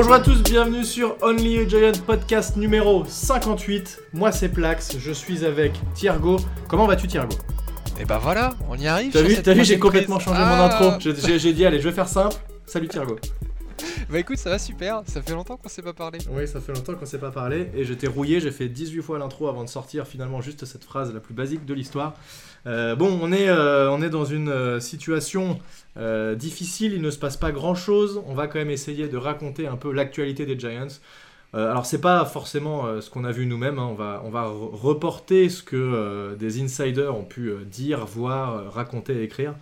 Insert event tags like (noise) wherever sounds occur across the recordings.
Bonjour à tous, bienvenue sur Only a Giant podcast numéro 58. Moi c'est Plax, je suis avec Thiergo. Comment vas-tu Thiergo? Et bah voilà, on y arrive. T'as vu, vu, j'ai complètement changé mon Ah. intro. J'ai dit allez, je vais faire simple. Salut Thiergo. (laughs) Bah écoute, ça va super, ça fait longtemps qu'on s'est pas parlé. Oui, ça fait longtemps qu'on s'est pas parlé et j'étais rouillé, j'ai fait 18 fois l'intro avant de sortir finalement juste cette phrase la plus basique de l'histoire. Euh, bon, on est, euh, on est dans une euh, situation difficile, il ne se passe pas grand chose. On va quand même essayer de raconter un peu l'actualité des Giants. Euh, alors, c'est pas forcément ce qu'on a vu nous-mêmes, hein. on va, on va re- reporter ce que des insiders ont pu dire, voir, raconter écrire.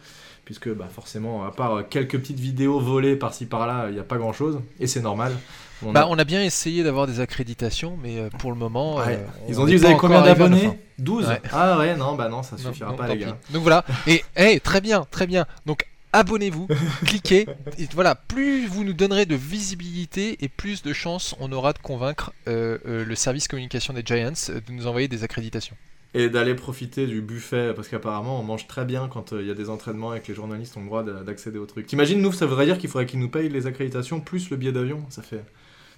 Puisque bah, forcément, à part euh, quelques petites vidéos volées par-ci par-là, il n'y a pas grand-chose. Et c'est normal. On a- Bah on a bien essayé d'avoir des accréditations, mais euh, pour le moment. Ouais. euh, Ils on ont dit vous avez combien d'abonnés 12 Ouais. Ah ouais, non, bah non, ça suffira non, pas les gars. pis. Donc voilà, et hey, très bien, très bien. Donc abonnez-vous, (laughs) cliquez. Et voilà, plus vous nous donnerez de visibilité et plus de chances on aura de convaincre euh, euh, le service communication des Giants de nous envoyer des accréditations. Et d'aller profiter du buffet, parce qu'apparemment on mange très bien quand euh, il y a des entraînements et que les journalistes ont le droit d'a- d'accéder au truc. T'imagines, nous, ça voudrait dire qu'il faudrait qu'ils nous payent les accréditations plus le billet d'avion? Ça fait,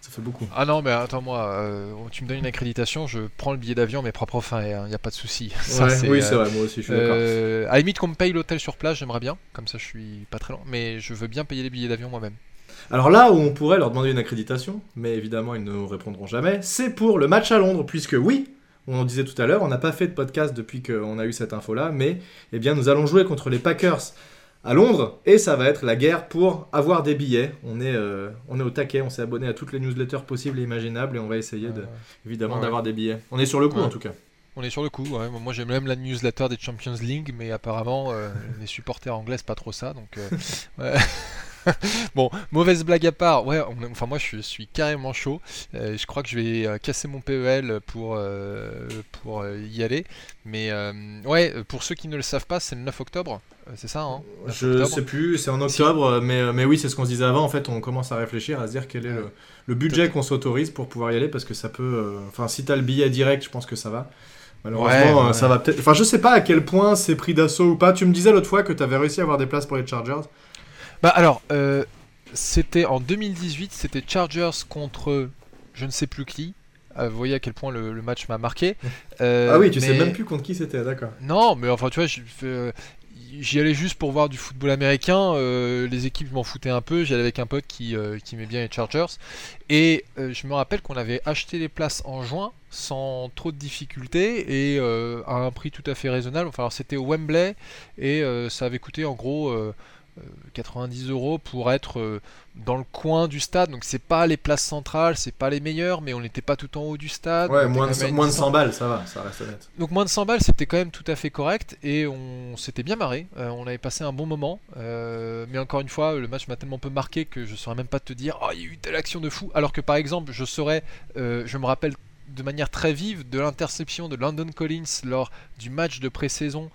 ça fait beaucoup. Ah non, mais attends-moi, euh, tu me donnes une accréditation, je prends le billet d'avion à mes propres fins, il n'y a pas de souci. (laughs) Ouais, oui, c'est vrai, moi aussi je suis d'accord. Euh, à la limite qu'on me paye l'hôtel sur place, j'aimerais bien, comme ça je suis pas très loin, mais je veux bien payer les billets d'avion moi-même. Alors là où on pourrait leur demander une accréditation, mais évidemment ils ne nous répondront jamais, c'est pour le match à Londres, puisque oui, on en disait tout à l'heure, on n'a pas fait de podcast depuis qu'on a eu cette info-là, mais eh bien nous allons jouer contre les Packers à Londres, et ça va être la guerre pour avoir des billets. On est, euh, on est au taquet, on s'est abonné à toutes les newsletters possibles et imaginables, et on va essayer de, Euh, évidemment ouais. d'avoir des billets. On est sur le coup Ouais. en tout cas. on est sur le coup, ouais. moi j'ai même la newsletter des Champions League, mais apparemment euh, les supporters anglais c'est pas trop ça, donc... euh. (laughs) (laughs) bon, mauvaise blague à part, ouais, on- enfin moi je suis carrément chaud, Euh, je crois que je vais euh, casser mon PEL pour, euh, pour y aller, mais euh, ouais, pour ceux qui ne le savent pas, c'est le 9 octobre, c'est ça, hein 9 Je octobre. sais plus, c'est en octobre, mais, mais oui, c'est ce qu'on se disait avant. En fait, on commence à réfléchir, à se dire quel est le, le budget qu'on s'autorise pour pouvoir y aller, parce que ça peut. Enfin, si t'as le billet direct, je pense que ça va. Malheureusement, Ouais, euh, ça va peut-être. Enfin, je sais pas à quel point c'est pris d'assaut ou pas. Tu me disais l'autre fois que t'avais réussi à avoir des places pour les Chargers. Bah alors, euh, c'était en 2018, c'était Chargers contre je ne sais plus qui. Euh, vous voyez à quel point le, le match m'a marqué. (laughs) Euh, ah oui, tu sais mais- même plus contre qui c'était, d'accord. Non, mais enfin, tu vois, j'y allais juste pour voir du football américain. euh, les équipes je m'en foutaient un peu. J'y allais avec un pote qui, euh, qui aimait bien les Chargers. Et euh, je me rappelle qu'on avait acheté les places en juin sans trop de difficultés et à un prix tout à fait raisonnable. Enfin, alors, c'était au Wembley et ça avait coûté en gros 90 euros pour être euh, dans le coin du stade. Donc c'est pas les places centrales, c'est pas les meilleures, mais on n'était pas tout en haut du stade. Ouais, moins de, quand même à une moins de distance- 100 balles, ça va, ça reste honnête. donc moins de 100 balles, c'était quand même tout à fait correct et on s'était bien marré. Euh, on avait passé un bon moment. Euh, mais encore une fois, le match m'a tellement peu marqué que je saurais même pas te dire oh il y a eu telle action de fou. Alors que par exemple, je saurais, euh, je me rappelle de manière très vive de l'interception de London Collins lors du match de pré-saison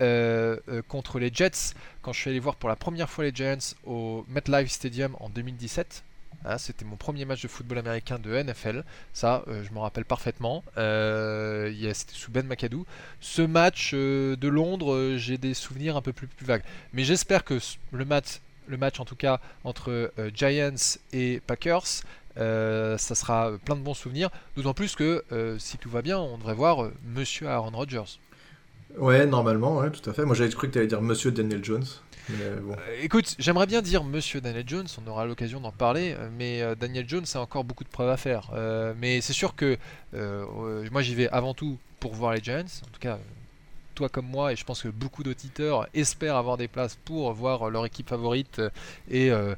euh, euh, contre les Jets quand je suis allé voir pour la première fois les Giants au MetLife Stadium en 2017. Ah, C'était mon premier match de football américain de NFL. Ça, euh, je m'en rappelle parfaitement. C'était sous Ben McAdoo. Ce match de Londres, j'ai des souvenirs un peu plus, vagues. Mais j'espère que le match, le match en tout cas entre Giants et Packers, ça sera plein de bons souvenirs. D'autant plus que si tout va bien, on devrait voir euh, Monsieur Aaron Rodgers. Ouais, normalement, ouais, tout à fait. Moi j'avais cru que t'allais dire Monsieur Daniel Jones. Bon. Euh, écoute, j'aimerais bien dire Monsieur Daniel Jones, on aura l'occasion d'en parler, euh, mais euh, Daniel Jones a encore beaucoup de preuves à faire. Mais c'est sûr que moi j'y vais avant tout pour voir les Giants, en tout cas toi comme moi, et je pense que beaucoup d'auditeurs espèrent avoir des places pour voir leur équipe favorite euh, et, euh,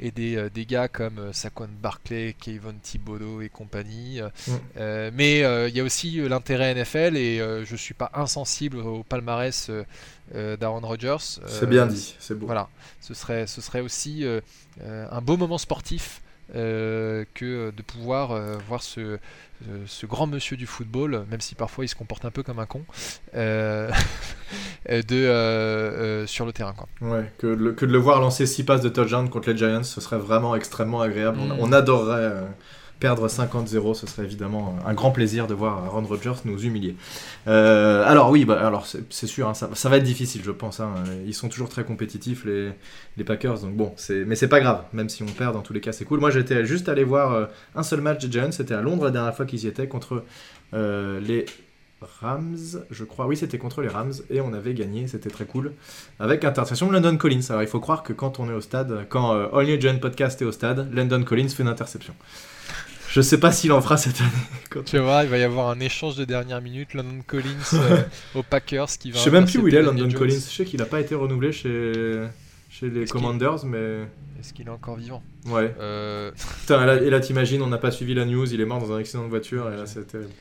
et des, euh, des gars comme euh, Saquon Barkley, Kayvon Thibodeau et compagnie. euh, Mm. euh, mais euh, il y a aussi euh, l'intérêt NFL et euh, je suis pas insensible au palmarès euh, euh, d'Aaron Rodgers. C'est Euh, bien dit, c'est beau. voilà, ce serait, ce serait aussi euh, euh, un beau moment sportif euh, que de pouvoir euh, voir ce, euh, ce grand monsieur du football, même si parfois il se comporte un peu comme un con, (laughs) de, euh, euh, sur le terrain. Quoi. Ouais, que, de le- que de le voir lancer 6 passes de touchdown contre les Giants, ce serait vraiment extrêmement agréable. On, Mm. on adorerait euh, perdre 50-0, ce serait évidemment un grand plaisir de voir Aaron Rodgers nous humilier. Euh, alors oui, bah, alors c'est sûr, hein, ça, va être difficile, je pense. Hein. Ils sont toujours très compétitifs les, Packers, donc bon, mais c'est pas grave. Même si on perd, dans tous les cas, c'est cool. Moi, j'étais juste allé voir euh, un seul match des Giants, c'était à Londres la dernière fois qu'ils y étaient contre euh, les Rams, je crois. Oui, c'était contre les Rams et on avait gagné, c'était très cool. Avec interception de London Collins. Alors il faut croire que quand on est au stade, quand euh, Only Giant Podcast est au stade, London Collins fait une interception. Je sais pas s'il en fera cette année. (laughs) Tu vois, il va y avoir un échange de dernière minute, London Collins (laughs) euh, aux Packers qui va. Je sais même plus où il est, London Collins. Je sais qu'il n'a pas été renouvelé chez, chez les Commanders, mais. Est-ce qu'il est encore vivant? Ouais. Euh... Putain, et là, (laughs) t'imagines, on n'a pas suivi la news, il est mort dans un accident de voiture, et là c'est terrible.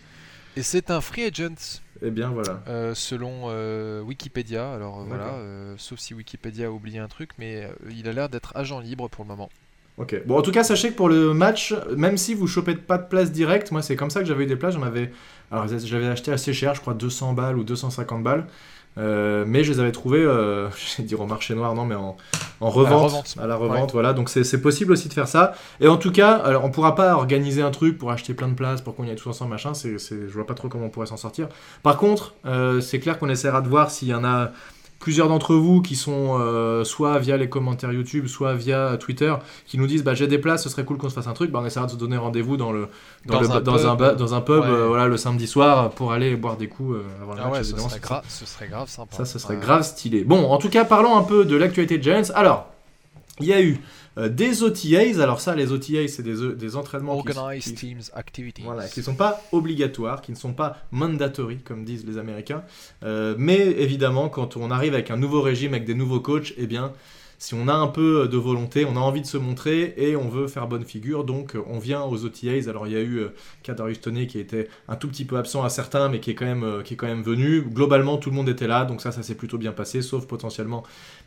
Et c'est un free agent. Eh bien voilà. Euh, selon euh, Wikipédia, alors euh, voilà, sauf si Wikipédia a oublié un truc, mais il a l'air d'être agent libre pour le moment. Ok. Bon, en tout cas, sachez que pour le match, même si vous chopez pas de place directe, moi c'est comme ça que j'avais eu des places. J'en avais, alors j'avais acheté assez cher, je crois 200 balles ou 250 balles. Euh, mais je les avais trouvés, euh, (laughs) je vais dire au marché noir, non, mais en, en revente, à la revente, voilà. Donc c'est possible aussi de faire ça. Et en tout cas, alors, on pourra pas organiser un truc pour acheter plein de places, pour qu'on y aille tous ensemble, machin. C'est, je vois pas trop comment on pourrait s'en sortir. Par contre, euh, c'est clair qu'on essaiera de voir s'il y en a plusieurs d'entre vous qui sont euh, soit via les commentaires YouTube, soit via Twitter, qui nous disent bah, j'ai des places, ce serait cool qu'on se fasse un truc, bah, on essaiera de se donner rendez-vous dans, le, dans, un, pub, dans un pub euh, voilà, le samedi soir pour aller boire des coups euh, avant le ah ce, serait ce, serait grave sympa. Ça, ce serait grave stylé. Bon, en tout cas, parlons un peu de l'actualité de Giants. Alors, il y a eu euh, des OTAs, alors ça, les OTAs, c'est des, des entraînements Organized Teams Activities. Voilà, qui ne sont pas obligatoires, qui ne sont pas mandatory, comme disent les Américains. Euh, mais évidemment, quand on arrive avec un nouveau régime, avec des nouveaux coachs, eh bien, si on a un peu de volonté, on a envie de se montrer et on veut faire bonne figure, donc on vient aux OTAs. Alors il y a eu Kadarius Toney qui était un tout petit peu absent à certains, mais qui est même, qui est quand même venu. Globalement, tout le monde était là, donc ça, ça s'est plutôt bien passé, sauf potentiellement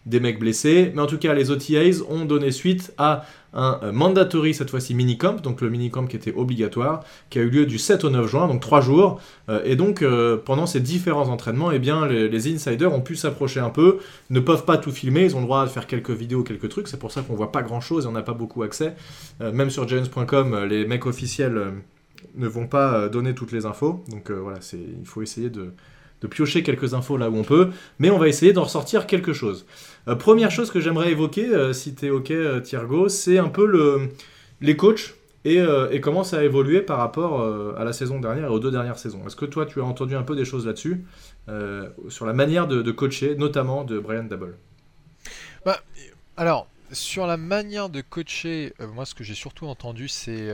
des mecs blessés. Mais en tout cas, les OTAs ont donné suite à un euh, mandatory, cette fois-ci minicamp, donc le minicamp qui était obligatoire, qui a eu lieu du 7 au 9 juin, donc 3 jours. Euh, et donc, euh, pendant ces différents entraînements, eh bien, les, insiders ont pu s'approcher un peu, ne peuvent pas tout filmer, ils ont le droit de faire quelques vidéos, quelques trucs, c'est pour ça qu'on voit pas grand-chose et on n'a pas beaucoup accès. même sur Jones.com, les mecs officiels ne vont pas donner toutes les infos, donc voilà, il faut essayer de de piocher quelques infos là où on peut, mais on va essayer d'en ressortir quelque chose. Euh, première chose que j'aimerais évoquer, euh, si tu es ok euh, Thiergo, c'est un peu le, les coachs et, comment ça a évolué par rapport à la saison dernière et aux deux dernières saisons. Est-ce que toi tu as entendu un peu des choses là-dessus, sur la manière de, coacher, notamment de Brian Dabble bah, Alors, sur la manière de coacher, moi ce que j'ai surtout entendu c'est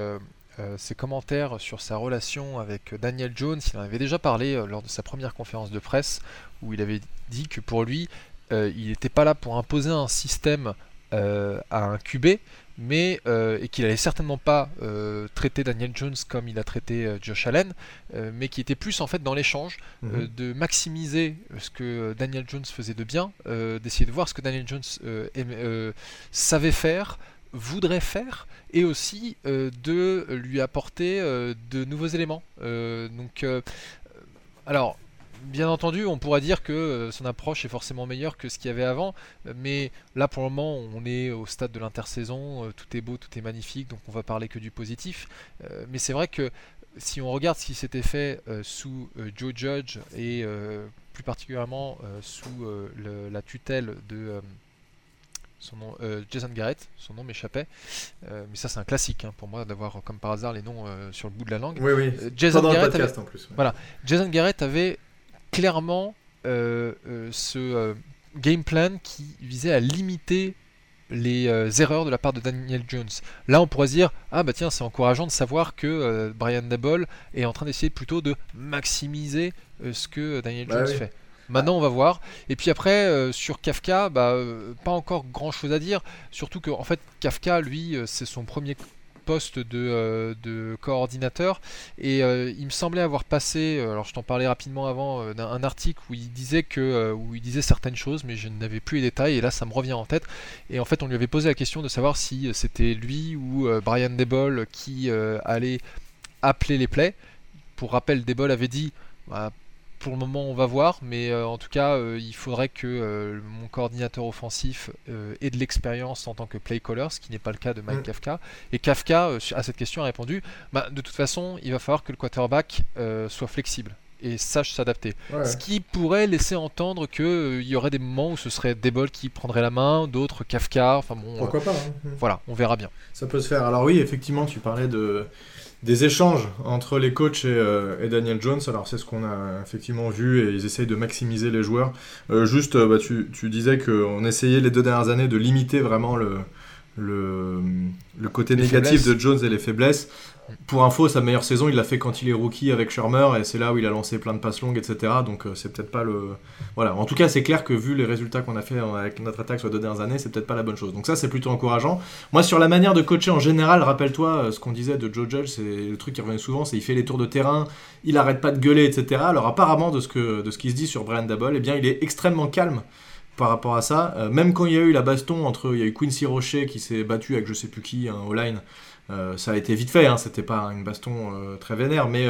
euh, ses commentaires sur sa relation avec Daniel Jones. Il en avait déjà parlé euh, lors de sa première conférence de presse où il avait dit que pour lui, euh, il n'était pas là pour imposer un système à un QB, mais et qu'il allait certainement pas traiter Daniel Jones comme il a traité Josh Allen, mais qui était plus en fait dans l'échange mhm. de maximiser ce que Daniel Jones faisait de bien, d'essayer de voir ce que Daniel Jones savait faire, voudrait faire et aussi euh, de lui apporter euh, de nouveaux éléments. Euh, donc, alors, bien entendu, on pourra dire que son approche est forcément meilleure que ce qu'il y avait avant, mais là pour le moment, on est au stade de l'intersaison, tout est beau, tout est magnifique, donc on va parler que du positif. mais c'est vrai que si on regarde ce qui s'était fait sous Joe Judge et plus particulièrement sous la tutelle de son nom, euh, Jason Garrett, son nom m'échappait, euh, mais ça c'est un classique hein, pour moi d'avoir comme par hasard les noms euh, sur le bout de la langue. Oui, oui. Jason Garrett avait, en plus. Voilà, Jason Garrett avait clairement ce game plan qui visait à limiter les erreurs de la part de Daniel Jones. Là, on pourrait se dire ah bah tiens, c'est encourageant de savoir que Brian Dabble est en train d'essayer plutôt de maximiser ce que Daniel bah Jones fait. Maintenant, on va voir. Et puis après, euh, sur Kafka, bah, euh, pas encore grand chose à dire. Surtout que, en fait, Kafka, lui, euh, c'est son premier poste de, de coordinateur. Et il me semblait avoir passé, alors je t'en parlais rapidement avant, d'un article où il disait que, où il disait certaines choses, mais je n'avais plus les détails. Et là, ça me revient en tête. Et en fait, on lui avait posé la question de savoir si c'était lui ou Brian Debol qui allait appeler les plays. Pour rappel, Debol avait dit. Bah, pour le moment, on va voir, mais euh, en tout cas, euh, il faudrait que euh, mon coordinateur offensif ait de l'expérience en tant que play caller, ce qui n'est pas le cas de Mike mm. Kafka. Et Kafka, à cette question, a répondu bah, de toute façon, il va falloir que le quarterback soit flexible et sache s'adapter. Ce qui pourrait laisser entendre qu'il y aurait des moments où ce serait Debol qui prendrait la main, d'autres Kafka. Enfin bon, Pourquoi pas hein. Voilà, on verra bien. Ça peut se faire. Alors oui, effectivement, tu parlais de des échanges entre les coachs euh, et, Daniel Jones. Alors c'est ce qu'on a effectivement vu et ils essayent de maximiser les joueurs. Euh, juste, euh, bah, tu, tu, disais qu'on essayait les deux dernières années de limiter vraiment le, le, le côté négatif de Jones et les faiblesses. Pour info, sa meilleure saison, il l'a fait quand il est rookie avec Shermer, et c'est là où il a lancé plein de passes longues, etc. Donc euh, c'est peut-être pas le. Voilà. En tout cas, c'est clair que vu les résultats qu'on a fait avec notre attaque sur les deux dernières années, c'est peut-être pas la bonne chose. Donc ça, c'est plutôt encourageant. Moi, sur la manière de coacher en général, rappelle-toi euh, ce qu'on disait de Joe Judge, c'est le truc qui revient souvent, c'est il fait les tours de terrain, il arrête pas de gueuler, etc. Alors apparemment, de ce que de ce qui se dit sur Brian Dabble, eh bien, il est extrêmement calme par rapport à ça. Euh, même quand il y a eu la baston entre, il y a eu Quincy Rocher qui s'est battu avec je sais plus qui, un line euh, ça a été vite fait, hein, c'était pas une baston euh, très vénère, mais,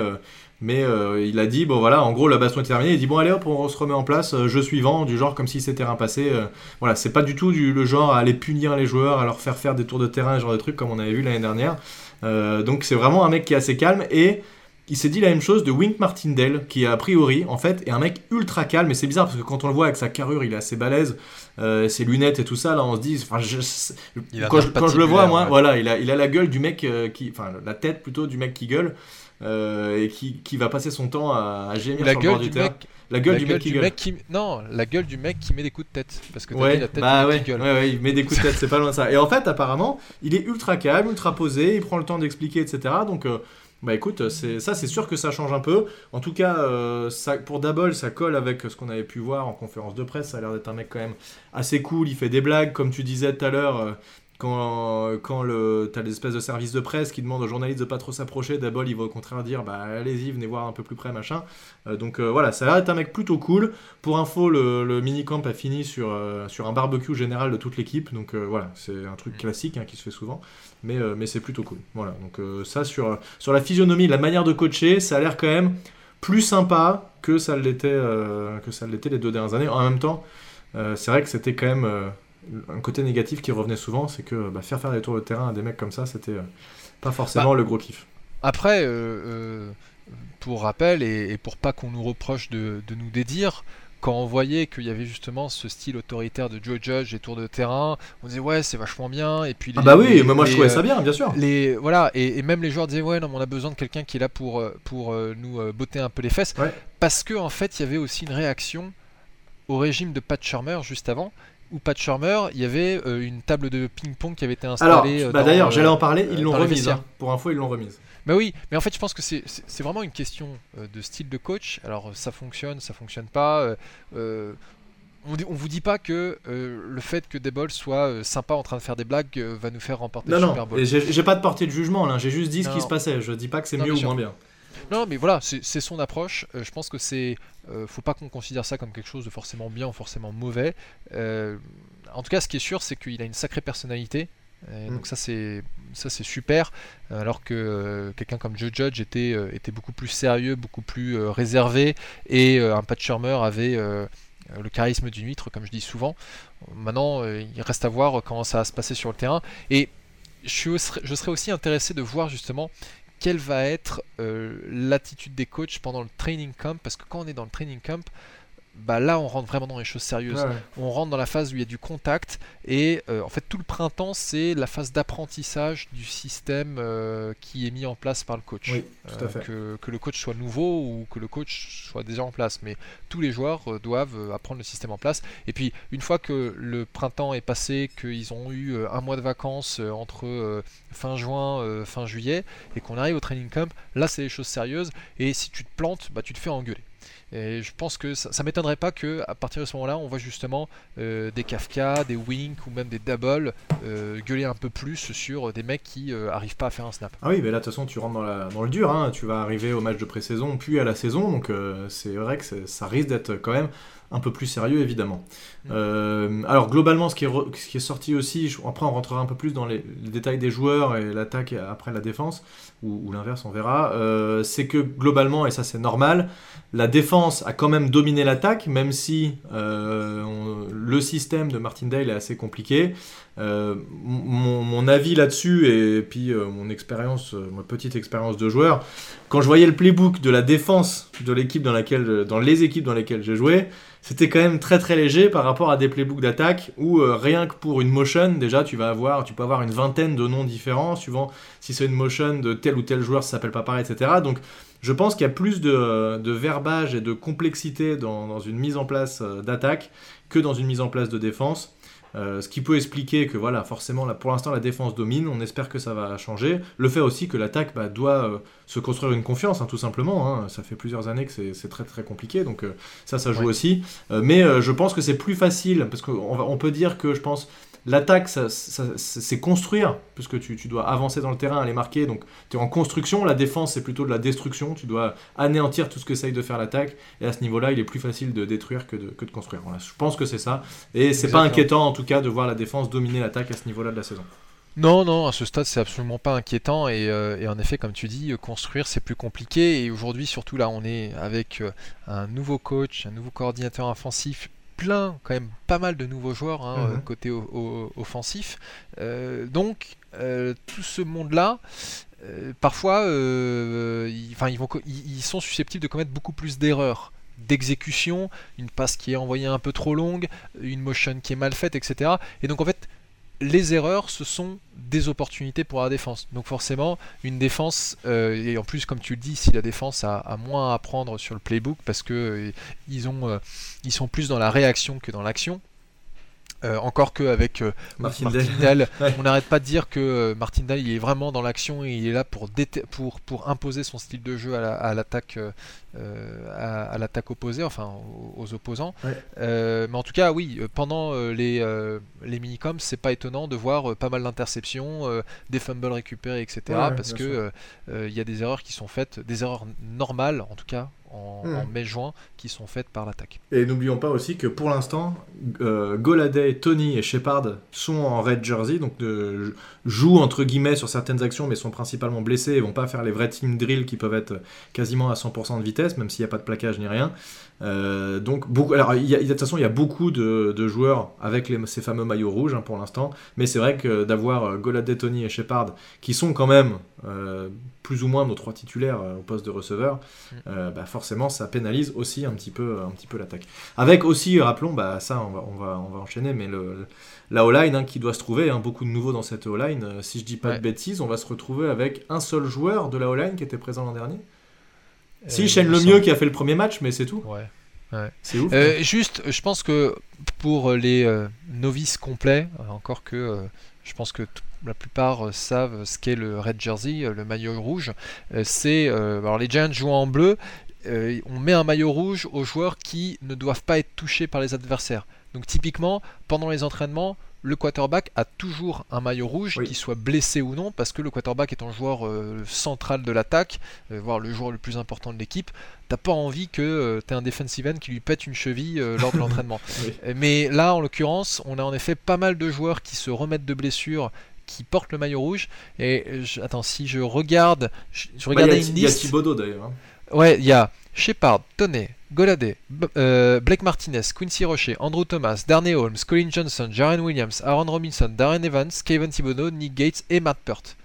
mais il a dit, bon voilà, en gros la baston est terminée, il dit bon allez hop, on se remet en place, jeu suivant, du genre comme si c'était rien passé. voilà, c'est pas du tout du, le genre à aller punir les joueurs, à leur faire faire des tours de terrain, ce genre de trucs comme on avait vu l'année dernière. donc c'est vraiment un mec qui est assez calme et il s'est dit la même chose de Wink Martindale, qui a priori, en fait, est un mec ultra calme. Et c'est bizarre parce que quand on le voit avec sa carrure, il est assez balèze, euh, ses lunettes et tout ça, là, on se dit. Enfin, quand, je, le vois, moi, voilà, il a, il a la gueule du mec euh, qui. Enfin, la tête plutôt du mec qui gueule. Euh, et qui, qui, va passer son temps à, à gémir la sur gueule le bord du, terrain. La gueule, du, mec, qui gueule. Qui... Non, la gueule du mec qui met des coups de tête. Parce que ouais, la tête bah ouais, qui gueule. ouais, ouais, il met des coups de tête, c'est pas loin de ça. Et en fait, apparemment, il est ultra calme, ultra posé, il prend le temps d'expliquer, etc. Donc. Bah écoute, ça c'est sûr que ça change un peu. En tout cas, euh, pour Dabol, ça colle avec ce qu'on avait pu voir en conférence de presse. Ça a l'air d'être un mec quand même assez cool. Il fait des blagues, comme tu disais tout à l'heure. Euh, quand, quand le, t'as des espèces de services de presse qui demandent aux journalistes de pas trop s'approcher, Dabol il va au contraire dire bah allez-y, venez voir un peu plus près, machin. Euh, donc voilà, ça a l'air un mec plutôt cool. Pour info, le, le mini-camp a fini sur, sur un barbecue général de toute l'équipe. Donc voilà, c'est un truc classique hein, qui se fait souvent mais, euh, mais c'est plutôt cool. Voilà, donc euh, ça sur, sur la physionomie, la manière de coacher, ça a l'air quand même plus sympa que ça l'était euh, que ça l'était les deux dernières années. En même temps, c'est vrai que c'était quand même un côté négatif qui revenait souvent, c'est que bah, faire faire des tours de terrain à des mecs comme ça, c'était pas forcément bah, le gros kiff. Après, pour rappel et, pour pas qu'on nous reproche de, de nous dédire, quand on voyait qu'il y avait justement ce style autoritaire de Joe Judge et tour de terrain, on disait ouais c'est vachement bien et puis ah bah oui mais moi je trouvais ça bien bien sûr. les voilà et, même les joueurs disaient ouais non mais on a besoin de quelqu'un qui est là pour euh, pour euh, nous euh, botter un peu les fesses. Parce que en fait il y avait aussi une réaction au régime de Pat Shermer juste avant où Pat Shermer, il y avait une table de ping-pong qui avait été installée. Alors, bah d'ailleurs, j'allais en parler, ils l'ont remise. Hein. Pour info, ils l'ont remise. Bah oui, mais en fait, je pense que c'est vraiment une question euh, de style de coach. Alors, ça fonctionne, ça fonctionne pas. Euh, euh, on, on vous dit pas que le fait que Debol soit sympa en train de faire des blagues va nous faire remporter le Super Bowl. J'ai pas de portée de jugement là, j'ai juste dit ce qui se passait. Je dis pas que c'est mieux ou moins bien. Non, mais voilà, c'est son approche. je pense que c'est. faut pas qu'on considère ça comme quelque chose de forcément bien ou forcément mauvais. en tout cas, ce qui est sûr, c'est qu'il a une sacrée personnalité. Mm. Donc ça c'est ça c'est super. Alors que euh, quelqu'un comme Joe Judge était euh, était beaucoup plus sérieux, beaucoup plus euh, réservé, et un Pat Shermer avait le charisme d'une huître, comme je dis souvent. Maintenant, il reste à voir comment ça va se passer sur le terrain. Et je, je serais aussi intéressé de voir justement quelle va être l'attitude des coachs pendant le training camp, parce que quand on est dans le training camp, bah là on rentre vraiment dans les choses sérieuses. On rentre dans la phase où il y a du contact et euh, en fait tout le printemps c'est la phase d'apprentissage du système euh, qui est mis en place par le coach. Euh, que, le coach soit nouveau ou que le coach soit déjà en place, mais tous les joueurs doivent apprendre le système en place. Et puis une fois que le printemps est passé, qu'ils ont eu un mois de vacances entre fin juin, fin juillet et qu'on arrive au training camp, là c'est les choses sérieuses et si tu te plantes, bah tu te fais engueuler. Et je pense que ça, ne m'étonnerait pas que à partir de ce moment-là, on voit justement euh, des Kafka, des Wink ou même des Double euh, gueuler un peu plus sur des mecs qui euh, arrivent pas à faire un snap. Ah oui, mais là de toute façon tu rentres dans, dans le dur, hein. tu vas arriver au match de pré-saison puis à la saison, donc c'est vrai que ça risque d'être quand même un peu plus sérieux évidemment. Mm. Euh, alors globalement ce qui, est sorti aussi, après on rentrera un peu plus dans les, détails des joueurs et l'attaque après la défense, ou, l'inverse on verra, euh, c'est que globalement, et ça c'est normal, la, défense a quand même dominé l'attaque, même si le système de Martindale est assez compliqué. Mon, avis là-dessus et puis mon expérience, ma petite expérience de joueur, quand je voyais le playbook de la défense de l'équipe dans les équipes dans lesquelles j'ai joué, c'était quand même très très léger par rapport à des playbooks d'attaque où euh, rien que pour une motion, déjà tu vas avoir, tu peux avoir une vingtaine de noms différents suivant si c'est une motion de tel ou tel joueur, ça s'appelle pas pareil, etc. Donc je pense qu'il y a plus de, verbage et de complexité dans, dans une mise en place euh, d'attaque que dans une mise en place de défense. Euh, ce qui peut expliquer que voilà, forcément, là, pour l'instant, la défense domine. On espère que ça va changer. Le fait aussi que l'attaque bah, doit euh, se construire une confiance, hein, tout simplement. Hein. Ça fait plusieurs années que c'est très très compliqué, donc euh, ça, ça joue aussi. mais je pense que c'est plus facile parce qu'on on peut dire que je pense L'attaque, c'est construire, puisque tu, dois avancer dans le terrain, aller marquer. Donc, tu es en construction. La défense, c'est plutôt de la destruction. Tu dois anéantir tout ce que essaye de faire l'attaque. Et à ce niveau-là, il est plus facile de détruire que de, que de construire. Voilà, je pense que c'est ça. Et c'est pas inquiétant, en tout cas, de voir la défense dominer l'attaque à ce niveau-là de la saison. Non, non, à ce stade, c'est absolument pas inquiétant. Et, euh, en effet, comme tu dis, euh, construire, c'est plus compliqué. Et aujourd'hui, surtout là, on est avec euh, un nouveau coach, un nouveau coordinateur offensif plein, quand même pas mal de nouveaux joueurs hein, mhm. côté offensif. Euh, donc euh, tout ce monde-là, euh, parfois, ils, ils, vont, ils, sont susceptibles de commettre beaucoup plus d'erreurs d'exécution, une passe qui est envoyée un peu trop longue, une motion qui est mal faite, etc. Et donc en fait, les erreurs, ce sont des opportunités pour la défense. Donc forcément, une défense, euh, et en plus comme tu le dis, si la défense a, moins à apprendre sur le playbook, parce que euh, euh, sont plus dans la réaction que dans l'action, euh, encore qu'avec euh, Martindale, (laughs) on n'arrête pas de dire que euh, Martindale il est vraiment dans l'action et il est là pour, pour, pour imposer son style de jeu à l'attaque à, l'attaque opposée, enfin aux, opposants. mais en tout cas, oui, pendant les, les minicoms, c'est pas étonnant de voir pas mal d'interceptions, des fumbles récupérés, etc. parce que il y a des erreurs qui sont faites, des erreurs normales en tout cas en, hmm. mai-juin qui sont faites par l'attaque. Et n'oublions pas aussi que pour l'instant, euh, Tony et Shepard sont en red jersey, donc de, jouent entre guillemets sur certaines actions, mais sont principalement blessés et vont pas faire les vrais team drills qui peuvent être quasiment à 100% de vitesse, même s'il n'y a pas de plaquage ni rien. Euh, donc, beaucoup, alors, il y a, de toute façon, il y a beaucoup de, joueurs avec les, ces fameux maillots rouges hein, pour l'instant, mais c'est vrai que d'avoir euh, Goladay, Tony et Shepard, qui sont quand même euh, plus ou moins nos trois titulaires au poste de receveur, mm. bah forcément, ça pénalise aussi un petit peu, un petit peu l'attaque. Avec aussi, rappelons, bah ça, on va, on va, on va enchaîner, mais le, la O-line hein, qui doit se trouver, hein, beaucoup de nouveaux dans cette O-line. si je dis pas de bêtises, on va se retrouver avec un seul joueur de la O-line qui était présent l'an dernier. Si, Shane Lemieux qui a fait le premier match, mais c'est tout. Ouais. C'est ouf. Euh, juste, je pense que pour les euh, novices complets, euh, encore que je pense que la plupart savent ce qu'est le red jersey, le maillot rouge. c'est alors les Giants jouent en bleu. on met un maillot rouge aux joueurs qui ne doivent pas être touchés par les adversaires. Donc typiquement, pendant les entraînements, le quarterback a toujours un maillot rouge, qu'il soit blessé ou non, parce que le quarterback est un joueur euh, central de l'attaque, euh, voire le joueur le plus important de l'équipe. T'as pas envie que euh, tu aies un defensive end qui lui pète une cheville lors de (laughs) l'entraînement. Mais là, en l'occurrence, on a en effet pas mal de joueurs qui se remettent de blessures qui portent le maillot rouge. Et attends, si je regarde, je, regarde une liste. Il y a Thibodeau d'ailleurs. Hein. Ouais, il y a Shepard, Toney, Goladé, euh, Blake Martinez, Quincy Rocher, Andrew Thomas, Darnay Holmes, Colin Johnson, Jaren Williams, Aaron Robinson, Darren Evans, Kevin Thibodeau, Nick Gates et Matt Peart.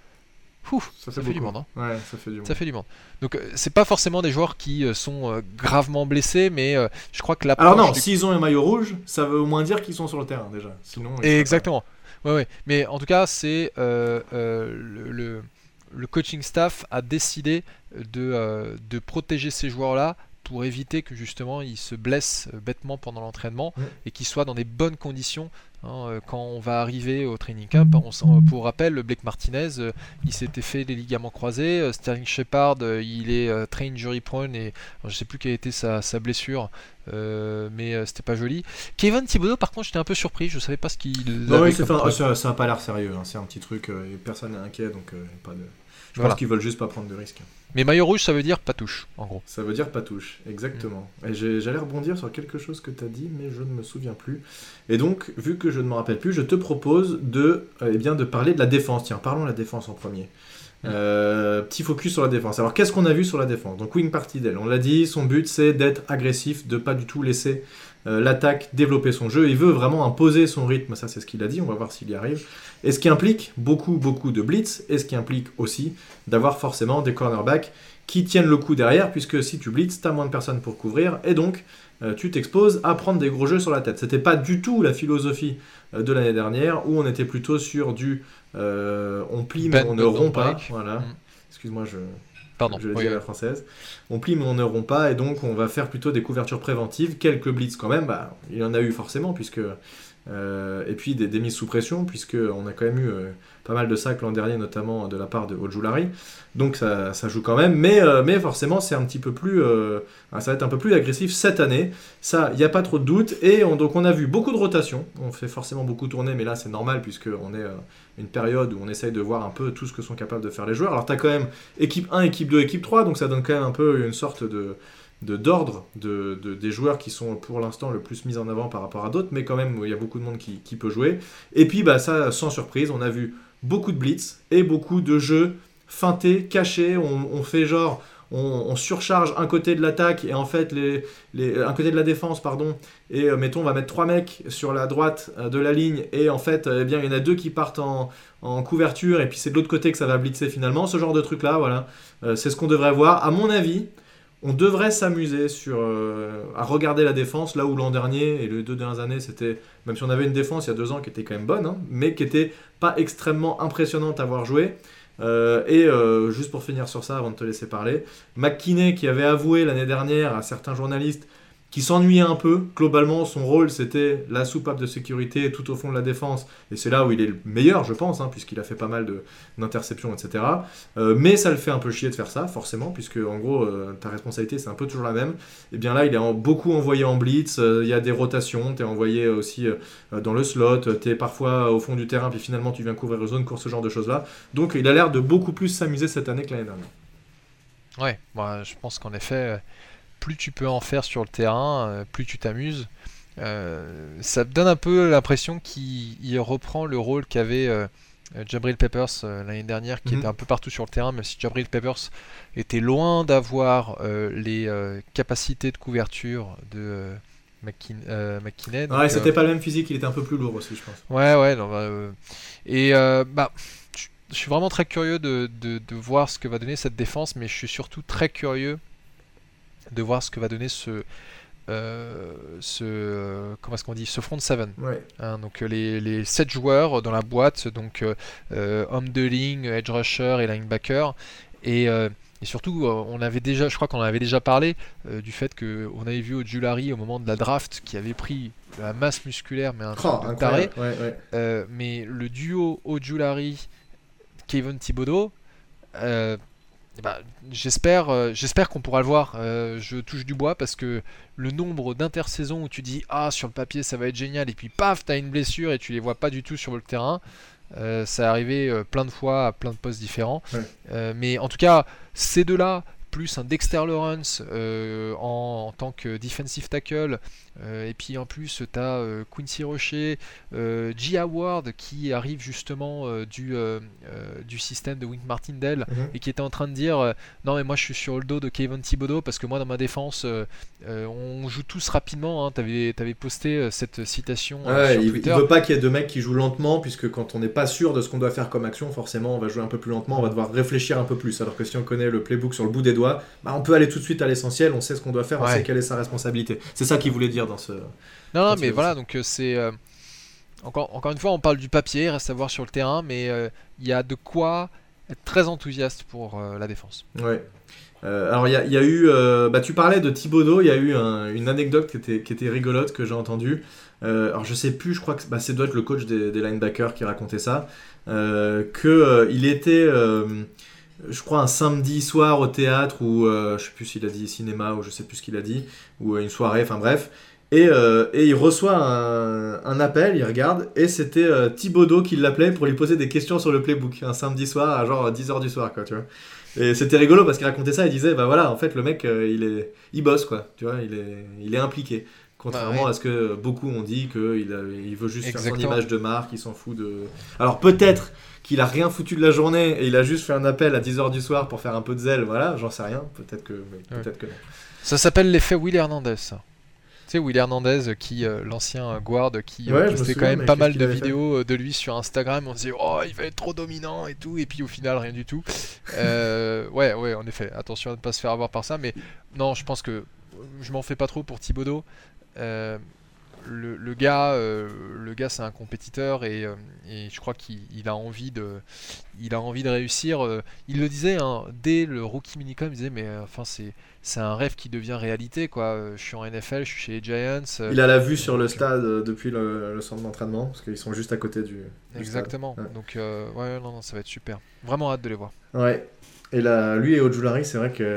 ça, fait, du monde. Hein. Ouais, ça fait du monde. Ça fait du monde. Donc euh, c'est pas forcément des joueurs qui euh, sont gravement blessés, mais je crois que la. Alors non, s'ils ont un maillot rouge, ça veut au moins dire qu'ils sont sur le terrain déjà. Sinon. exactement. Ouais, ouais. Mais en tout cas, c'est le, le, coaching staff a décidé de, de protéger ces joueurs-là pour éviter que justement ils se blessent euh, bêtement pendant l'entraînement et qu'ils soient dans des bonnes conditions hein, euh, quand on va arriver au training camp. On, pour rappel, Blake Martinez, euh, il s'était fait les ligaments croisés. Sterling Shepard, il est très injury prone et je sais plus quelle était sa, blessure. mais c'était pas joli. Kevin Thibodeau, par contre, j'étais un peu surpris. Je savais pas ce qu'il. Non, oui, ça, ça, a pas l'air sérieux. Hein. C'est un petit truc. personne n'est inquiet, donc pas de. Je pense qu'ils veulent juste pas prendre de risques. Mais maillot rouge, ça veut dire pas touche, en gros. Ça veut dire pas touche, exactement. Mm. Et j'allais rebondir sur quelque chose que tu as dit, mais je ne me souviens plus. Et donc, vu que je ne me rappelle plus, je te propose de, eh bien, de parler de la défense. Tiens, parlons de la défense en premier. Euh, petit focus sur la défense. Alors qu'est-ce qu'on a vu sur la défense? Donc Wing Partidel, on l'a dit, son but c'est d'être agressif, de pas du tout laisser euh, l'attaque développer son jeu. Il veut vraiment imposer son rythme, ça c'est ce qu'il a dit, on va voir s'il y arrive. Et ce qui implique beaucoup, beaucoup de blitz, et ce qui implique aussi d'avoir forcément des cornerbacks qui tiennent le coup derrière, puisque si tu blitz, t'as moins de personnes pour couvrir, et donc euh, tu t'exposes à prendre des gros jeux sur la tête. C'était pas du tout la philosophie euh, de l'année dernière, où on était plutôt sur du on plie mais on ne rompt pas. Voilà. Mm. Excuse-moi, je, Pardon, je le dis à la française. On plie mais on ne rompt pas et donc on va faire plutôt des couvertures préventives. Quelques blitz quand même, bah, il y en a eu forcément puisque euh, et puis des, mises sous pression puisque on a quand même eu euh, pas mal de sacs l'an dernier notamment de la part de Ojulari. Donc ça, joue quand même, mais, euh, mais forcément c'est un petit peu plus, ça va être un peu plus agressif cette année. Ça, il n'y a pas trop de doute et donc on a vu beaucoup de rotation. On fait forcément beaucoup tourner, mais là c'est normal puisque on est une période où on essaye de voir un peu tout ce que sont capables de faire les joueurs. Alors tu as quand même équipe 1, équipe 2, équipe 3, donc ça donne quand même un peu une sorte de d'ordre de, des joueurs qui sont pour l'instant le plus mis en avant par rapport à d'autres, mais quand même il y a beaucoup de monde qui, peut jouer. Et puis bah ça, sans surprise, on a vu beaucoup de blitz et beaucoup de jeux feintés, cachés. on fait genre on, surcharge un côté de l'attaque et en fait les, un côté de la défense pardon et euh, mettons on va mettre trois mecs sur la droite euh, de la ligne et en fait eh bien il y en a deux qui partent en, couverture et puis c'est de l'autre côté que ça va blitzer finalement ce genre de truc là voilà euh, c'est ce qu'on devrait voir à mon avis on devrait s'amuser sur à regarder la défense là où l'an dernier et les deux dernières années c'était même si on avait une défense il y a deux ans qui était quand même bonne hein, mais qui était pas extrêmement impressionnante à voir jouer. Euh, et euh, juste pour finir sur ça, avant de te laisser parler, McKinney qui avait avoué l'année dernière à certains journalistes qui s'ennuyait un peu. Globalement, son rôle, c'était la soupape de sécurité tout au fond de la défense. Et c'est là où il est le meilleur, je pense, hein, puisqu'il a fait pas mal d'interceptions, etc. Euh, mais ça le fait un peu chier de faire ça, forcément, puisque en gros, euh, ta responsabilité, c'est un peu toujours la même. Et bien là, il est beaucoup envoyé en blitz, euh, il y a des rotations, tu es envoyé aussi dans le slot, tu es parfois au fond du terrain, puis finalement, tu viens couvrir une zone course, ce genre de choses-là. Donc, il a l'air de beaucoup plus s'amuser cette année que l'année dernière. Ouais, je pense qu'en effet plus tu peux en faire sur le terrain, euh, plus tu t'amuses. Euh, ça donne un peu l'impression qu'il reprend le rôle qu'avait euh, Jabril Peppers l'année dernière, qui mhm. était un peu partout sur le terrain, même si Jabril Peppers était loin d'avoir les capacités de couverture de McKinnon. ouais, c'était pas le même physique, il était un peu plus lourd aussi, je pense. Ouais, ouais. bah, et bah, je suis vraiment très curieux de, de, voir ce que va donner cette défense, mais je suis surtout très curieux de voir ce que va donner ce, euh, ce comment est-ce qu'on dit ce front seven. Hein, donc euh, les, les 7 joueurs dans la boîte donc euh, homme de ligne edge rusher et linebacker. Et, et surtout on avait déjà je crois qu'on avait déjà parlé du fait que on avait vu au Julari au moment de la draft qui avait pris la masse musculaire mais un oh, truc taré. Mais le duo au Julari Kevin Thibodeau eh ben, j'espère, euh, j'espère qu'on pourra le voir. Euh, je touche du bois parce que le nombre d'intersaisons où tu dis ah sur le papier ça va être génial et puis paf t'as une blessure et tu les vois pas du tout sur le terrain. Euh, ça est arrivé plein de fois à plein de postes différents. mais en tout cas ces deux là plus un Dexter Lawrence en, tant que defensive tackle et puis en plus, tu as euh, Quincy Rocher, euh, G. Howard qui arrive justement du, du système de Wink Martindale mhm. et qui était en train de dire Non, mais moi je suis sur le dos de Kevin Thibodeau parce que moi dans ma défense, on joue tous rapidement. Tu avais, avais, posté cette citation sur il, Twitter. Il veut pas qu'il y ait deux mecs qui jouent lentement puisque quand on n'est pas sûr de ce qu'on doit faire comme action, forcément on va jouer un peu plus lentement, on va devoir réfléchir un peu plus. Alors que si on connaît le playbook sur le bout des doigts, bah, on peut aller tout de suite à l'essentiel, on sait ce qu'on doit faire, on sait quelle est sa responsabilité. C'est ça qu'il voulait dire dans ce. Non, non, mais voilà, donc euh, c'est. Euh, encore, encore une fois, on parle du papier, reste à voir sur le terrain, mais euh, il y a de quoi être très enthousiaste pour la défense. Ouais. alors il y, a eu, bah, tu parlais de Thibodeau, il y a eu une anecdote qui était, qui était rigolote que j'ai entendue. alors je sais plus, je crois que bah, c'est doit être le coach des, linebackers qui racontait ça, que il était, je crois un samedi soir au théâtre ou je sais plus s'il a dit cinéma ou je sais plus ce qu'il a dit ou une soirée, enfin bref, euh, et, il reçoit un, appel, il regarde, et c'était euh, Thibaudot qui l'appelait pour lui poser des questions sur le playbook, un samedi soir à genre 10h du soir, quoi, tu vois. Et c'était rigolo parce qu'il racontait ça, il disait, bah voilà, en fait, le mec, euh, il, est, il bosse, quoi, tu vois, il est, il est impliqué. Contrairement Bah ouais. à ce que beaucoup ont dit qu'il il veut juste faire son image de marque, il s'en fout de. Alors peut-être qu'il a rien foutu de la journée et il a juste fait un appel à 10h du soir pour faire un peu de zèle, voilà, j'en sais rien, peut-être que, mais Ouais. peut-être que non. Ça s'appelle l'effet Will Hernandez. ça. Tu sais, Will Hernandez, qui, euh, l'ancien euh, guard, qui euh, Ouais, postait quand même pas mal de vidéos euh, de lui sur Instagram. On se dit, oh, il va être trop dominant et tout. Et puis au final, rien du tout. Euh, (laughs) ouais, ouais, en effet. Attention à ne pas se faire avoir par ça. Mais non, je pense que je m'en fais pas trop pour Thibodeau. Euh, le, le gars, euh, le gars, c'est un compétiteur et, euh, et je crois qu'il il a envie de, il a envie de réussir. euh, il le disait hein, dès le rookie minicom, il disait mais enfin c'est, c'est un rêve qui devient réalité quoi. Je suis en NFL, je suis chez les Giants. Il a la vue sur le stade depuis le, le centre d'entraînement, parce qu'ils sont juste à côté du. du exactement. stade. Ouais. Donc ouais, non, non, ça va être super. Vraiment hâte de les voir. Ouais. Et là, lui et Ojulari, c'est vrai que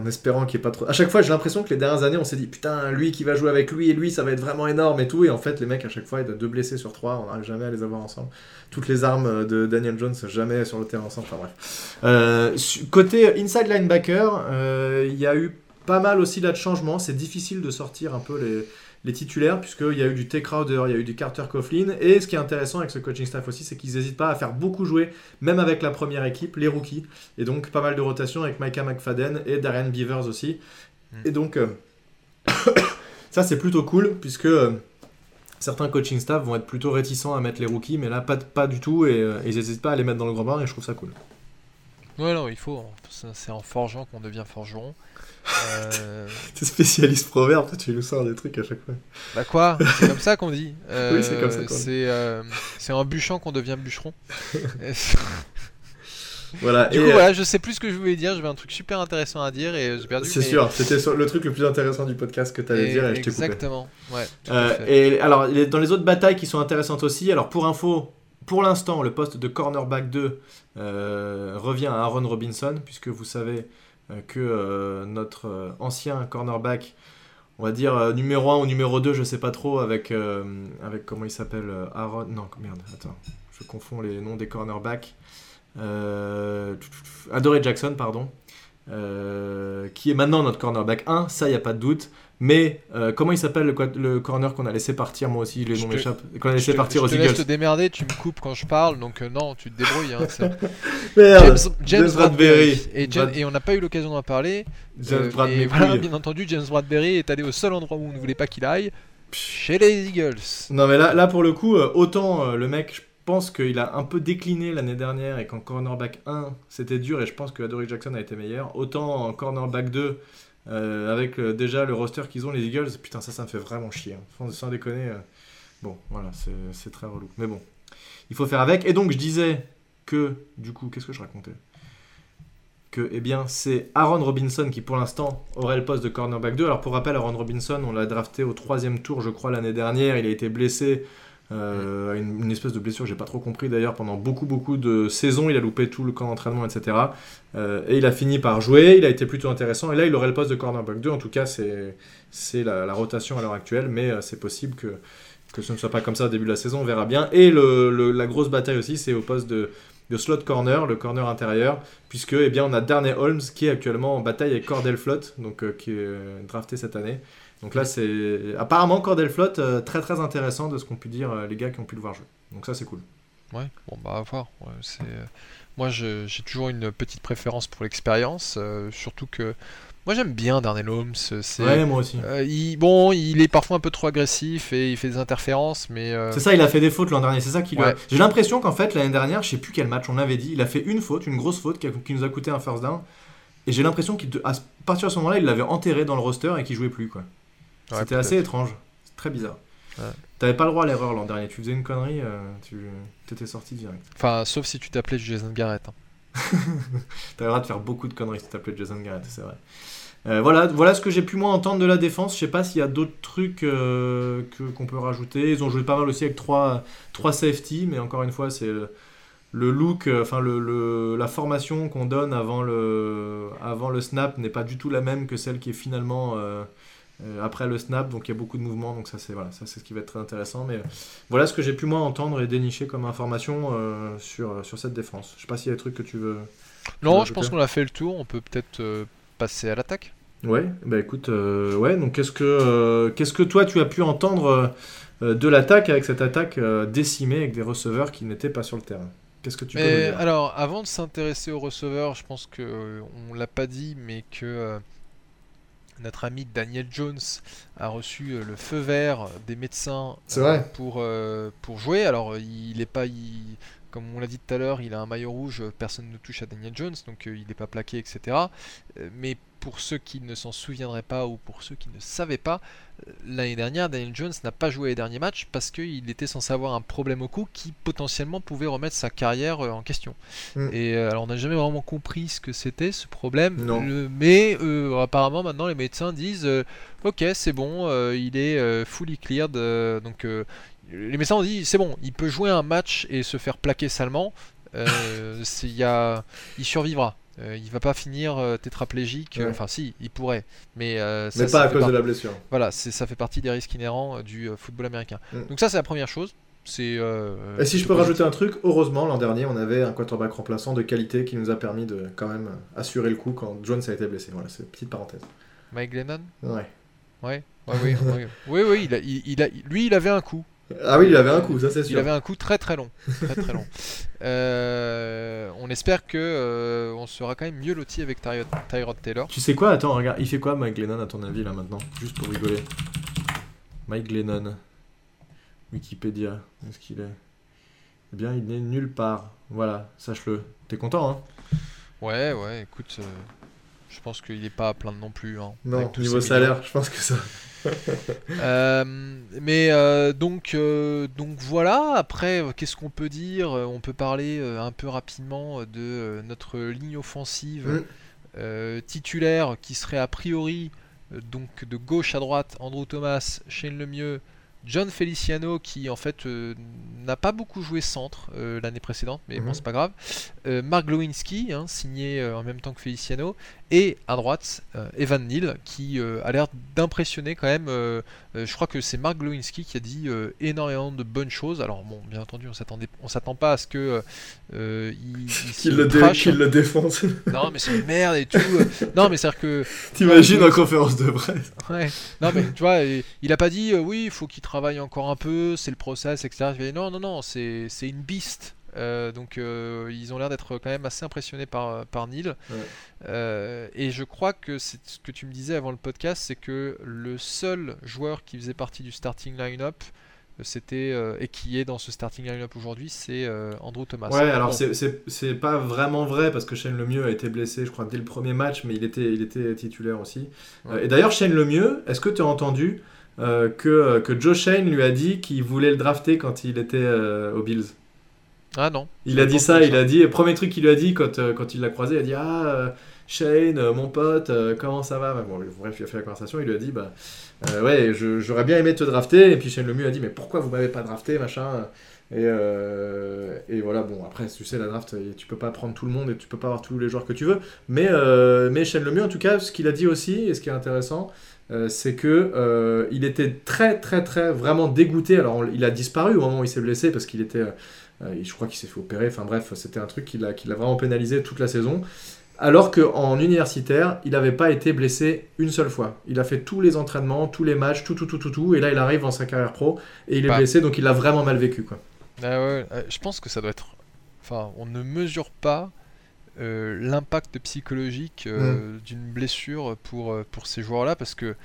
en espérant qu'il n'y ait pas trop. À chaque fois, j'ai l'impression que les dernières années, on s'est dit putain, lui qui va jouer avec lui et lui, ça va être vraiment énorme et tout. Et en fait, les mecs, à chaque fois, ils ont deux blessés sur trois, on n'arrive jamais à les avoir ensemble. Toutes les armes de Daniel Jones, jamais sur le terrain ensemble. Enfin bref. Euh, côté inside linebacker, euh, il y a eu pas mal aussi là de changements. C'est difficile de sortir un peu les, les titulaires, puisqu'il y a eu du T. Crowder, il y a eu du Carter Coughlin. Et ce qui est intéressant avec ce coaching staff aussi, c'est qu'ils n'hésitent pas à faire beaucoup jouer, même avec la première équipe, les rookies. Et donc pas mal de rotation avec Micah McFadden et Darian Beavers aussi. Mm. Et donc euh, (coughs) ça c'est plutôt cool puisque euh, certains coaching staff vont être plutôt réticents à mettre les rookies, mais là pas, pas du tout et euh, ils n'hésitent pas à les mettre dans le grand bain et je trouve ça cool. Ouais, non, il faut. Ça, C'est en forgeant qu'on devient forgeron. Euh, (laughs) T'es spécialiste proverbe, toi, tu nous sors des trucs à chaque fois. bah quoi? (laughs) C'est comme ça qu'on dit. Euh, Oui, c'est comme ça qu'on dit. C'est euh, c'est en bûchant qu'on devient bûcheron. (laughs) Voilà. Du et, coup, euh, voilà, je sais plus ce que je voulais dire. J'avais un truc super intéressant à dire et j'ai perdu. c'est mais- sûr, c'était le truc le plus intéressant du podcast que tu allais Et- dire et je t'ai coupé. Exactement. Ouais. Euh, et alors, dans les autres batailles qui sont intéressantes aussi, alors pour info, pour l'instant, le poste de cornerback 2 euh, revient à Aaron Robinson, puisque vous savez euh, que euh, notre euh, ancien cornerback, on va dire euh, numéro 1 ou numéro 2, je sais pas trop, avec, euh, avec comment il s'appelle euh, Aaron. Non, merde, attends, je confonds les noms des cornerbacks. Euh, Adoré Jackson, pardon. euh, qui est maintenant notre cornerback 1, ça y a pas de doute. Mais euh, comment il s'appelle le, co- le corner qu'on a laissé partir Moi aussi, les Je noms te- m'échappent. Qu'on a Je laissé te- partir je aux te laisse Eagles. te démerder, tu me coupes quand je parle, donc euh, non, tu te débrouilles. hein, (laughs) Merde, James, James Bradbury. Et, James- Brad- et on n'a pas eu l'occasion d'en parler. James Euh, et voilà, bien entendu, James Bradbury est allé au seul endroit où on ne voulait pas qu'il aille, chez les Eagles. Non mais là, là pour le coup, euh, autant le mec, je pense qu'il a un peu décliné l'année dernière et qu'en cornerback 1 c'était dur et je pense que Adoree Jackson a été meilleur. Autant en cornerback 2, euh, avec euh, déjà le roster qu'ils ont les Eagles, putain ça ça me fait vraiment chier. hein. Sans, déconner, euh, bon voilà c'est- c'est très relou. Mais bon, il faut faire avec. Et donc je disais que, du coup, qu'est-ce que je racontais? Que eh bien c'est Aaron Robinson qui pour l'instant aurait le poste de cornerback 2. Alors pour rappel, Aaron Robinson, on l'a drafté au troisième tour, je crois, l'année dernière. Il a été blessé, euh, une, espèce de blessure, j'ai pas trop compris d'ailleurs, pendant beaucoup beaucoup de saisons. Il a loupé tout le camp d'entraînement, etc. Euh, et il a fini par jouer. Il a été plutôt intéressant. Et là, il aurait le poste de cornerback 2. En tout cas, c'est la, la rotation à l'heure actuelle, mais euh, c'est possible que que ce ne soit pas comme ça au début de la saison, on verra bien. Et le, la grosse bataille aussi, c'est au poste de, de slot corner, le corner intérieur, puisque eh bien, on a Darnay Holmes qui est actuellement en bataille avec Cordell Flott, donc, qui est drafté cette année. Donc là, c'est apparemment Cordell Flott, euh, très très intéressant de ce qu'ont pu dire euh, les gars qui ont pu le voir jouer. Donc ça, c'est cool. Ouais, bon bah à voir. Ouais, c'est... euh, Moi je- j'ai toujours une petite préférence pour l'expérience, euh, surtout que moi j'aime bien Darnell Holmes. C'est... Ouais, moi aussi. Il... Bon, il est parfois un peu trop agressif et il fait des interférences, mais C'est ça, il a fait des fautes l'an dernier. C'est ça qui lui a- Ouais. J'ai l'impression qu'en fait, l'année dernière, je sais plus quel match on avait dit, il a fait une faute, une grosse faute qui, a- qui nous a coûté un first down. Et j'ai l'impression qu'à partir de ce moment-là, il l'avait enterré dans le roster et qu'il jouait plus. quoi. Ouais, C'était assez étravage. C'est très bizarre. Ouais. T'avais pas le droit à l'erreur l'an dernier. Tu faisais une connerie, euh, tu t'étais sorti direct. Enfin, sauf si tu t'appelais Jason Garrett. hein. (laughs) T'avais le droit de faire beaucoup de conneries si tu t'appelais Jason Garrett, c'est vrai. Euh, voilà, voilà ce que j'ai pu moi entendre de la défense. Je sais pas s'il y a d'autres trucs euh, que qu'on peut rajouter. Ils ont joué pas mal aussi avec trois, trois safety, mais encore une fois, c'est le, look, enfin le, le- la formation qu'on donne avant le, avant le snap n'est pas du tout la même que celle qui est finalement après le snap. Donc il y a beaucoup de mouvements. Donc ça c'est voilà, ça c'est ce qui va être très intéressant. Mais euh, voilà ce que j'ai pu moi entendre et dénicher comme information euh, sur sur cette défense. Je sais pas s'il y a des trucs que tu veux. Non, veux je pense qu'on a fait le tour. On peut peut-être euh, passer à l'attaque. Ouais, bah écoute, euh, ouais, donc qu'est-ce que, euh, qu'est-ce que toi tu as pu entendre euh, de l'attaque avec cette attaque décimée avec des receveurs qui n'étaient pas sur le terrain? Qu'est-ce que tu peux nous dire? alors, avant de s'intéresser aux receveurs, je pense que euh, on l'a pas dit, mais que euh, notre ami Daniel Jones a reçu euh, le feu vert des médecins euh, vrai. pour, euh, pour jouer. Alors, il est pas, il- comme on l'a dit tout à l'heure, il a un maillot rouge, personne ne touche à Daniel Jones, donc il n'est pas plaqué, etc. Mais pour ceux qui ne s'en souviendraient pas ou pour ceux qui ne savaient pas, euh, l'année dernière, Daniel Jones n'a pas joué les derniers matchs parce qu'il était censé avoir un problème au cou qui potentiellement pouvait remettre sa carrière euh, en question. Mm. Et euh, alors on n'a jamais vraiment compris ce que c'était ce problème. Le- mais euh, apparemment maintenant les médecins disent euh, ok c'est bon, euh, il est fully cleared, donc les médecins ont dit c'est bon, il peut jouer un match et se faire plaquer salement, (laughs) y a, il survivra. Euh, il va pas finir euh, tétraplégique, euh, Ouais. enfin si, il pourrait, mais, euh, ça, Mais ça pas à cause par- de la blessure. Voilà, ça fait partie des risques inhérents du football américain. Mm. Donc ça c'est la première chose. C'est. Et si je peux rajouter un truc, heureusement l'an dernier on avait un quarterback remplaçant de qualité qui nous a permis de quand même assurer le coup quand Jones a été blessé. Voilà, c'est une petite parenthèse. Mike Glennon? Ouais. Ouais, ouais, oui, oui, oui, oui, il a, il, il a, lui, il avait un coup. Ah oui, il avait un coup, ça c'est Il sûr. avait un coup très très long, très très long. (laughs) Euh, on espère que euh, on sera quand même mieux loti avec Tyrod, Tyrod Taylor. Tu sais quoi? Attends, regarde, il fait quoi Mike Glennon à ton avis là maintenant? Juste pour rigoler. Mike Glennon. Wikipédia. Est-ce qu'il est? Eh bien, il n'est nulle part. Voilà, sache-le. T'es content, hein? Ouais, ouais, écoute, euh, je pense qu'il est pas à plaindre non plus. hein, Non, niveau salaire, je pense que ça. (laughs) Euh, mais euh, donc, euh, donc voilà, après, qu'est-ce qu'on peut dire? On peut parler un peu rapidement de notre ligne offensive Mm. titulaire qui serait a priori donc de gauche à droite Andrew Thomas, Shane Lemieux, John Feliciano qui en fait euh, n'a pas beaucoup joué centre euh, l'année précédente, mais bon Mhm. c'est pas grave. Euh, Mark Glowinski, hein, signé euh, en même temps que Feliciano, et à droite Evan Neal qui a l'air d'impressionner quand même. je crois que c'est Mark Glowinski qui a dit énormément de bonnes choses. Alors bon, bien entendu, on s'attendait, on s'attend pas à ce que il, (laughs) Qu'il le, dé- le défonce. Non mais c'est une merde et tout. (laughs) Non mais c'est à dire que T'imagines en conférence de presse Ouais. Non mais tu vois, il a pas dit oui, il faut qu'il travaille encore un peu, c'est le process, etc. Je non, non, non, c'est une beast. Euh, donc euh, ils ont l'air d'être quand même assez impressionnés par, par Neil. Ouais. Euh, et je crois que c'est ce que tu me disais avant le podcast, c'est que le seul joueur qui faisait partie du starting line-up, c'était et qui est dans ce starting line-up aujourd'hui, c'est Andrew Thomas. Ouais, alors Bon, c'est- pas vraiment vrai parce que Shane Lemieux a été blessé, je crois, dès le premier match, mais il était, il était titulaire aussi. Ouais. Et d'ailleurs, Shane Lemieux, est-ce que tu as entendu euh, que, que Joe Shane lui a dit qu'il voulait le drafter quand il était euh, aux Bills Ah non. Il a dit ça, il a dit, premier truc qu'il lui a dit quand, euh, quand il l'a croisé, il a dit Ah, euh, Shane, euh, mon pote, euh, comment ça va? Bon, Bref, il a fait la conversation, il lui a dit Bah, euh, ouais, j'aurais bien aimé te drafter. Et puis Shane Lemieux a dit Mais pourquoi vous m'avez pas drafté, machin? Et, euh, et voilà, bon, après, tu sais, la draft, euh, tu peux pas prendre tout le monde et tu peux pas avoir tous les joueurs que tu veux. Mais, euh, mais Shane Lemieux, en tout cas, ce qu'il a dit aussi, et ce qui est intéressant, euh, c'est que euh, il était très, très, très, vraiment dégoûté. Alors, on- il a disparu au moment où il s'est blessé parce qu'il était. euh, je crois qu'il s'est fait opérer. Enfin bref, c'était un truc qui l'a qui l'a vraiment pénalisé toute la saison. Alors qu'en universitaire, il n'avait pas été blessé une seule fois. Il a fait tous les entraînements, tous les matchs, tout, tout, tout, tout, tout. Et là, il arrive dans sa carrière pro et il est Bah. blessé, donc il a vraiment mal vécu. Quoi. Ah ouais, euh, je pense que ça doit être. Enfin, on ne mesure pas euh, l'impact psychologique euh, d'une blessure pour, euh, pour ces joueurs-là parce que.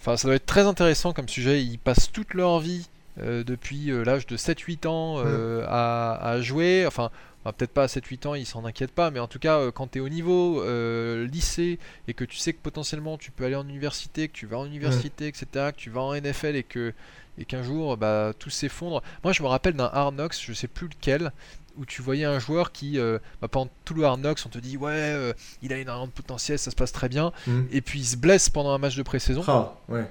Enfin, ça doit être très intéressant comme sujet. Ils passent toute leur vie euh, depuis l'âge de 7-8 ans à, à jouer. Enfin, enfin, peut-être pas à 7-8 ans, ils s'en inquiètent pas, mais en tout cas, euh, quand tu es au niveau euh, lycée et que tu sais que potentiellement tu peux aller en université, que tu vas en université, etc., que tu vas en NFL et que et qu'un jour bah, tout s'effondre. Moi je me rappelle d'un Knocks, je sais plus lequel, où tu voyais un joueur qui, euh, bah, pendant tout le Knocks, on te dit ouais, euh, il a énormément de potentiel, ça se passe très bien, Mhm. et puis il se blesse pendant un match de pré-saison. Ah, ouais.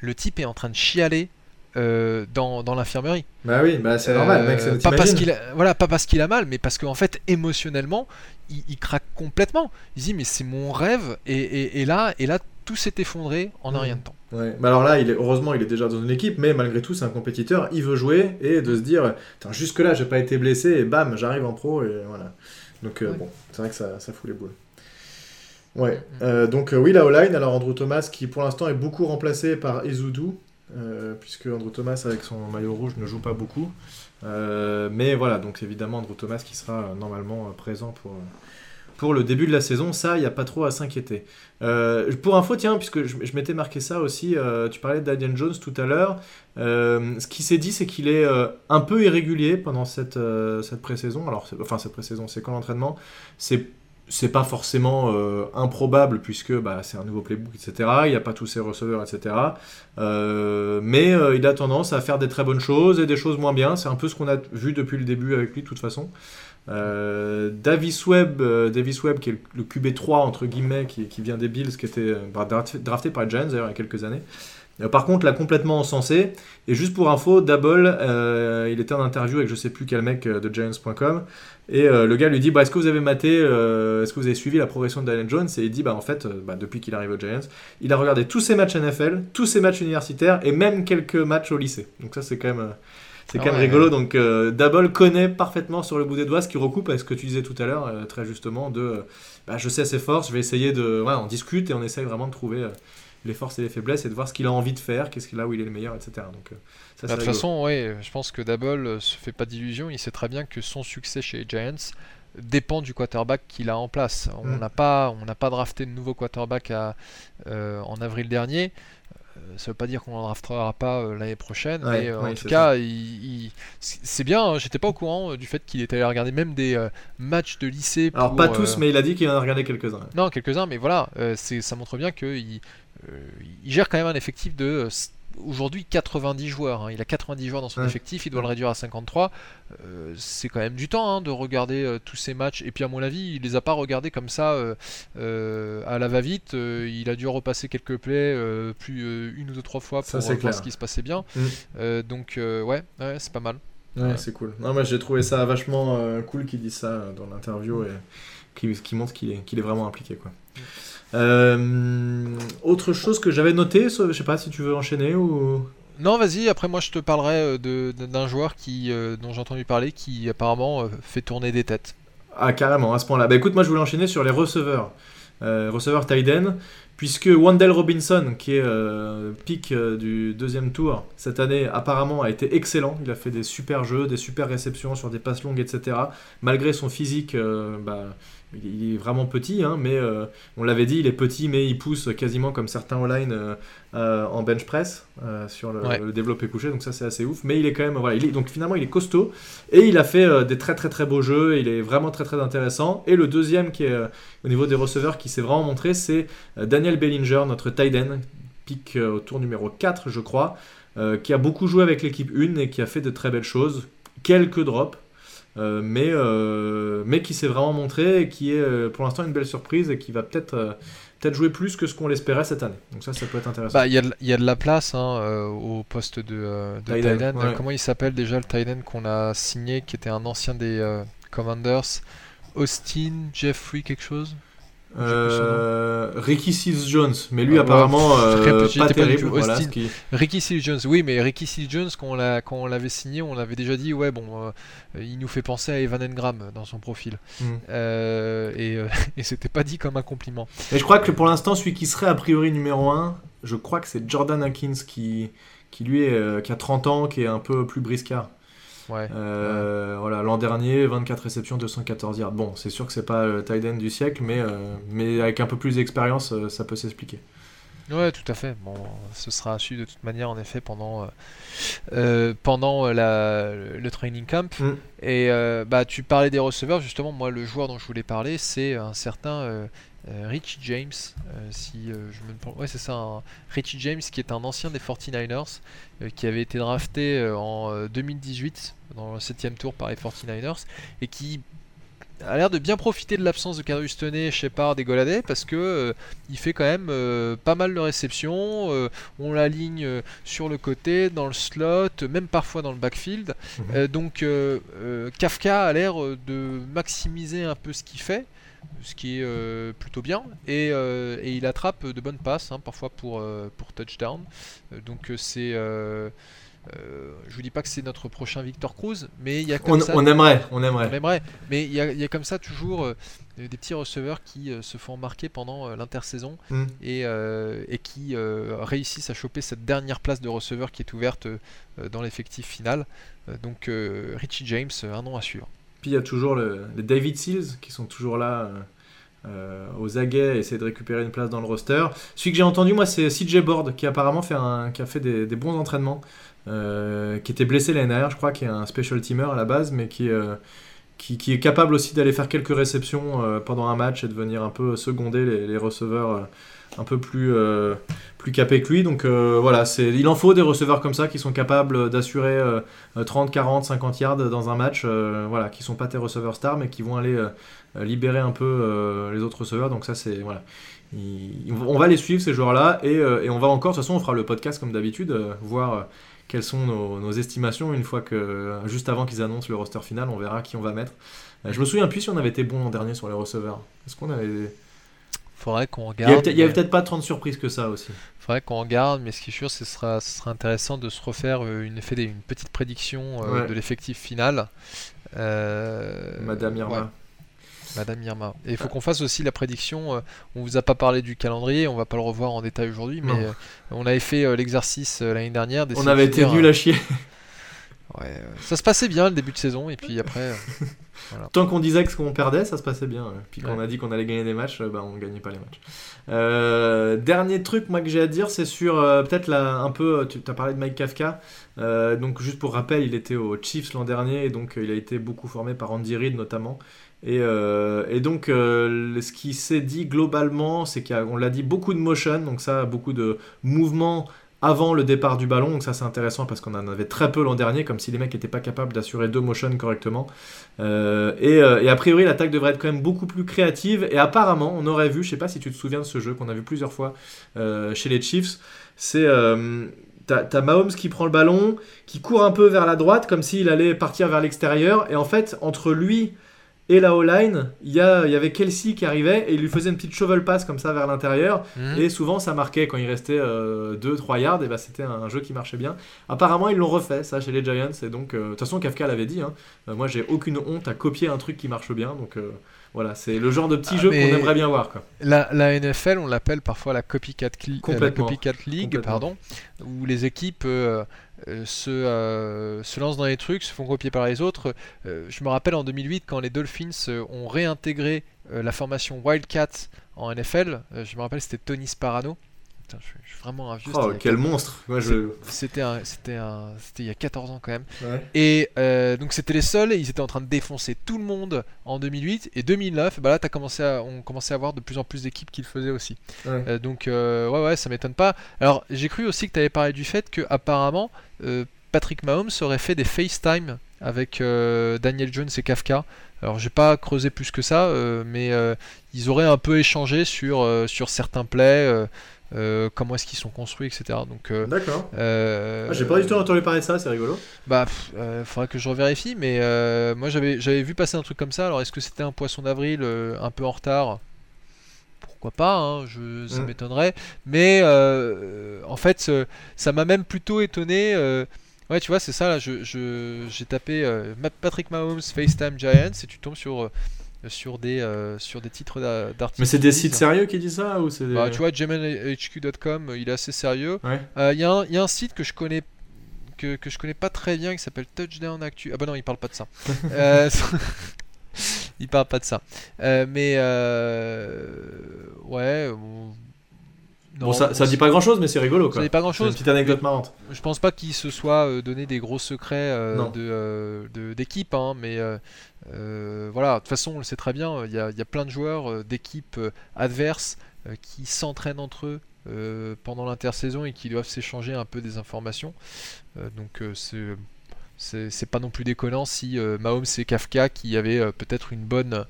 Le type est en train de chialer euh, dans, dans l'infirmerie. Bah oui, bah c'est Euh, normal, mec. c'est- pas parce qu'il a, voilà, pas parce qu'il a mal, mais parce qu'en fait émotionnellement, il, il craque complètement. Il se dit mais c'est mon rêve, et, et- et là, et là tout s'est effondré en un rien de temps. Ouais. Bah alors là, il est, heureusement, il est déjà dans une équipe, mais malgré tout, c'est un compétiteur. Il veut jouer et de se dire, Putain, jusque-là, j'ai pas été blessé et bam, j'arrive en pro et voilà. Donc euh, Ouais. bon, c'est vrai que ça, ça fout les boules. Ouais, euh, donc euh, oui, la O-line, alors Andrew Thomas qui pour l'instant est beaucoup remplacé par Ezoudou, euh, puisque Andrew Thomas avec son maillot rouge ne joue pas beaucoup. Euh, mais voilà, donc évidemment Andrew Thomas qui sera euh, normalement présent pour, pour le début de la saison, ça, il n'y a pas trop à s'inquiéter. Euh, pour info, tiens, puisque je, m'étais marqué ça aussi, tu parlais d'Adian Jones tout à l'heure, ce qui s'est dit, c'est qu'il est euh, un peu irrégulier pendant cette, cette pré-saison, enfin cette pré-saison, c'est quand l'entraînement, c'est c'est pas forcément euh, improbable puisque bah, c'est un nouveau playbook, etc. Il n'y a pas tous ses receveurs, etc. Euh, mais euh, il a tendance à faire des très bonnes choses et des choses moins bien. C'est un peu ce qu'on a vu depuis le début avec lui, de toute façon. Euh, Davis Webb, euh, Davis Webb, qui est le, le QB3 entre guillemets, qui, vient des Bills, qui était euh, bah, drafté, par les Giants d'ailleurs il y a quelques années. Par contre, l'a complètement encensé. Et juste pour info, euh, il était en interview avec je sais plus quel mec de Giants.com. Et le gars lui dit bah, Est-ce que vous avez maté, est-ce que vous avez suivi la progression de Daniel Jones? Et il dit bah, En fait, bah, depuis qu'il arrive aux Giants, il a regardé tous ses matchs NFL, tous ses matchs universitaires et même quelques matchs au lycée. Donc, ça, c'est quand même. C'est Ah quand même rigolo. Donc, euh, Double connaît parfaitement sur le bout des doigts ce qui recoupe avec ce que tu disais tout à l'heure, euh, très justement, de euh, bah, je sais ses forces, je vais essayer de. On discute et on essaye vraiment de trouver euh, les forces et les faiblesses et de voir ce qu'il a envie de faire, qu'est-ce qu'il a où il est le meilleur, etc. Donc, ça, Bah, de toute façon, ouais, je pense que Double se fait pas d'illusions. Il sait très bien que son succès chez les Giants dépend du quarterback qu'il a en place. On Mm. n'a pas, on n'a pas drafté de nouveau quarterback à, euh, en avril dernier. Euh, Ça veut pas dire qu'on en draftera pas euh, l'année prochaine, Ouais, mais euh, ouais, en tout cas, il- il- c'est bien. hein, J'étais pas au courant du fait qu'il était allé regarder même des euh, matchs de lycée. Alors, pas tous, euh, mais il a dit qu'il en a regardé quelques-uns. non, quelques-uns, mais voilà, euh, ça montre bien qu'il il gère quand même un effectif de aujourd'hui 90 joueurs. hein. Il a 90 joueurs dans son Ouais. effectif, il doit le réduire à 53. Euh, c'est quand même du temps hein, de regarder euh, tous ces matchs. Et puis à mon avis, il les a pas regardés comme ça euh, à la va-vite. Il a dû repasser quelques plays plus une ou deux trois fois pour voir ce qui se passait bien. Mm. Donc ouais, ouais, c'est pas mal. Ouais, Ouais. c'est cool. Non, moi j'ai trouvé ça vachement cool qu'il dise ça dans l'interview et qui, qui montre qu'il est, vraiment impliqué. Quoi. Euh, autre chose que j'avais noté, je sais pas si tu veux enchaîner ou. Non, vas-y. Après, moi, je te parlerai euh, d'un joueur qui, euh, dont j'ai entendu parler, qui apparemment euh, fait tourner des têtes. Ah, carrément, à ce point-là. Bah écoute, moi je voulais enchaîner sur les receveurs. Receveurs Tyden, puisque Wandell Robinson, qui est pick du deuxième tour cette année, apparemment a été excellent. Il a fait des super jeux, des super réceptions sur des passes longues, etc. Malgré son physique, bah, il, est vraiment petit, hein, mais euh, on l'avait dit, il est petit, mais il pousse quasiment comme certains online euh, euh, en bench press sur le, Ouais. le développé couché, donc ça c'est assez ouf. Mais il est quand même, voilà, il est, donc finalement il est costaud et il a fait des très très très beaux jeux. Il est vraiment très très intéressant. Et le deuxième qui est au niveau des receveurs qui s'est vraiment montré, c'est Daniel Bellinger, notre tight end, pick au tour numéro 4, je crois, qui a beaucoup joué avec l'équipe 1 et qui a fait de très belles choses. Quelques drops. Euh, mais, euh, mais qui s'est vraiment montré et qui est euh, pour l'instant une belle surprise et qui va peut-être euh, peut-être jouer plus que ce qu'on l'espérait cette année. Donc ça, ça peut être intéressant. Bah, il y, a de- il y a de la place hein, au poste de, de ouais. Comment il s'appelle déjà le end qu'on a signé, qui était un ancien des Commanders? Austin, Jeffrey, quelque chose? Euh, Ricky Seals Jones, mais lui Ah, apparemment euh, pas terrible. Voilà, qui- Ricky Seals Jones, oui, mais Ricky Seals Jones, quand on, l'a- quand on l'avait signé, on avait déjà dit, ouais, bon, euh, il nous fait penser à Evan Engram dans son profil. Mm. Euh, et (laughs) et c'était pas dit comme un compliment. Et je crois que pour l'instant, celui qui serait a priori numéro 1, je crois que c'est Jordan Atkins qui, qui lui est, qui a 30 ans, qui est un peu plus briscard. Ouais. Euh, Voilà, l'an dernier, 24 réceptions, 214 yards. Bon, c'est sûr que c'est pas le tight end du siècle, mais, euh, mais avec un peu plus d'expérience, euh, ça peut s'expliquer. Ouais, tout à fait. Bon, ce sera suivre de toute manière, en effet, pendant, pendant la, le training camp. Mm. Et bah, tu parlais des receveurs, justement, moi, le joueur dont je voulais parler, c'est un certain Richie James. euh, si euh, je me Ouais, c'est ça, un Richie James, qui est un ancien des 49ers, euh, qui avait été drafté euh, en euh, 2018, dans le 7 tour par les 49ers, et qui a l'air de bien profiter de l'absence de Kadarius Toney, Shepard et Goladay parce que euh, il fait quand même euh, pas mal de réceptions. euh, on l'aligne euh, sur le côté, dans le slot, même parfois dans le backfield. Mhm. Euh, donc euh, euh, Kafka a l'air euh, de maximiser un peu ce qu'il fait, ce qui est euh, plutôt bien. Et, euh, et il attrape de bonnes passes, hein, parfois pour, euh, pour touchdown. Donc c'est je vous dis pas que c'est notre prochain Victor Cruz, mais il y a comme on, ça, on aimerait, on aimerait. On aimerait, mais il y a, y a, comme ça toujours des petits receveurs qui se font marquer pendant l'intersaison mm. et, et, qui réussissent à choper cette dernière place de receveur qui est ouverte dans l'effectif final. donc Richie James, un nom à suivre. Puis il y a toujours les David Seals qui sont toujours là euh, aux aguets et essayer de récupérer une place dans le roster. Celui que j'ai entendu, moi, c'est CJ Board qui apparemment fait un, qui a fait des, bons entraînements, euh, qui était blessé l'année dernière, je crois, qui est un special teamer à la base, mais qui, euh, qui, est capable aussi d'aller faire quelques réceptions pendant un match et de venir un peu seconder les, receveurs un peu plus, plus capés que lui. Donc voilà, c'est, il en faut des receveurs comme ça qui sont capables d'assurer 30, 40, 50 yards dans un match, voilà, qui sont pas tes receveurs stars, mais qui vont aller euh, libérer un peu euh, les autres receveurs. Donc ça, c'est voilà. on va les suivre ces joueurs-là et, euh, et, on va encore. De toute façon, on fera le podcast comme d'habitude, voir quelles sont nos, estimations une fois que juste avant qu'ils annoncent le roster final, on verra qui on va mettre. je me souviens plus si on avait été bon l'an dernier sur les receveurs. Est-ce qu'on avait Faudrait qu'on regarde. Il n'y avait peut-être pas tant de surprises que ça aussi. Faudrait qu'on regarde, mais ce qui est sûr, ce sera, ce sera intéressant de se refaire une, une petite prédiction de l'effectif final. Madame Irma. Madame Irma. Et il faut qu'on fasse aussi la prédiction. Euh, on vous a pas parlé du calendrier, on va pas le revoir en détail aujourd'hui, mais euh, on avait fait euh, l'exercice l'année dernière. On avait été nul à chier. Ouais, ça se passait bien le début de saison, et puis après. (laughs) Tant qu'on disait que qu'on perdait, ça se passait bien. Puis quand on a dit qu'on allait gagner des matchs, bah, on gagnait pas les matchs. dernier truc moi que j'ai à dire, c'est sur peut-être un peu. Tu as parlé de Mike Kafka. donc juste pour rappel, il était aux Chiefs l'an dernier, et donc il a été beaucoup formé par Andy Reid notamment. Euh, et, donc, euh, ce qui s'est dit globalement, c'est qu'on l'a dit, beaucoup de motion, donc ça, beaucoup de mouvements avant le départ du ballon, donc ça c'est intéressant parce qu'on en avait très peu l'an dernier, comme si les mecs n'étaient pas capables d'assurer deux motions correctement. Euh, et, a priori, l'attaque devrait être quand même beaucoup plus créative, et apparemment, on aurait vu, je sais pas si tu te souviens de ce jeu qu'on a vu plusieurs fois chez les Chiefs, c'est... T'as Mahomes qui prend le ballon, qui court un peu vers la droite, comme s'il allait partir vers l'extérieur, et en fait, entre lui et la O-line, il y, y, avait Kelsey qui arrivait et il lui faisait une petite shovel pass comme ça vers l'intérieur. Mhm. Et souvent ça marquait quand il restait 2-3 euh, yards, et bah, c'était un jeu qui marchait bien. Apparemment ils l'ont refait ça chez les Giants. Et donc, euh, de toute façon, Kafka l'avait dit, hein. euh, moi j'ai aucune honte à copier un truc qui marche bien. Donc voilà, c'est le genre de petit ah, jeu qu'on aimerait bien voir. Quoi. La, la NFL, on l'appelle parfois la copycat, la copycat league, pardon, où les équipes euh, se, euh, se, lancent dans les trucs, se font copier par les autres. Euh, je me rappelle en 2008 quand les Dolphins ont réintégré la formation Wildcat en NFL, je me rappelle c'était Tony Sparano je, suis vraiment un vieux. Oh, quel monstre C'était c'était il y a 14 ans quand même. Et euh, donc c'était les seuls, ils étaient en train de défoncer tout le monde en 2008 et 2009. Bah là, as commencé à, on commençait à voir de plus en plus d'équipes qui le faisaient aussi. Euh, donc euh, ouais, ouais, ça m'étonne pas. Alors j'ai cru aussi que tu avais parlé du fait que apparemment Patrick Mahomes aurait fait des FaceTime avec Daniel Jones et Kafka. Alors j'ai pas creusé plus que ça, mais ils auraient un peu échangé sur, sur certains plays. Euh, comment est-ce qu'ils sont construits, etc. Donc, euh, D'accord. Euh, ah, j'ai pas du tout entendu parler de ça, c'est rigolo. Bah, faudrait que je revérifie, mais moi j'avais, j'avais vu passer un truc comme ça. Alors, est-ce que c'était un poisson d'avril un peu en retard? Pourquoi pas, hein, je, ça mm. m'étonnerait. Mais en fait, ça m'a même plutôt étonné. Ouais, tu vois, c'est ça, là, je, j'ai tapé Patrick Mahomes FaceTime Giants et tu tombes sur sur des, euh, sur des titres d'articles. Mais c'est des sites sérieux qui disent ça ou c'est bah, Tu vois, GMNHQ.com, il est assez sérieux. Euh, il y, y, a un site que je connais que, que je connais pas très bien qui s'appelle Touchdown Actu. Ah bah non, il parle pas de ça. (laughs) euh, (laughs) il parle pas de ça. Euh, mais ouais. bon, ça, ça dit pas grand chose, mais c'est rigolo. Quoi. Ça dit pas grand chose. Une petite anecdote marrante. Je pense pas qu'il se soit donné des gros secrets de d'équipe, hein, mais euh, voilà, de toute façon, on le sait très bien, il y a, plein de joueurs euh, d'équipes euh, adverses qui s'entraînent entre eux pendant l'intersaison et qui doivent s'échanger un peu des informations. donc c'est pas non plus déconnant si Mahomes et Kafka qui avaient peut-être une bonne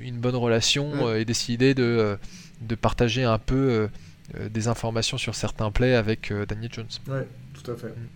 une bonne relation et décidé de, de partager un peu des informations sur certains plays avec Daniel Jones. Ouais, tout à fait. Mm.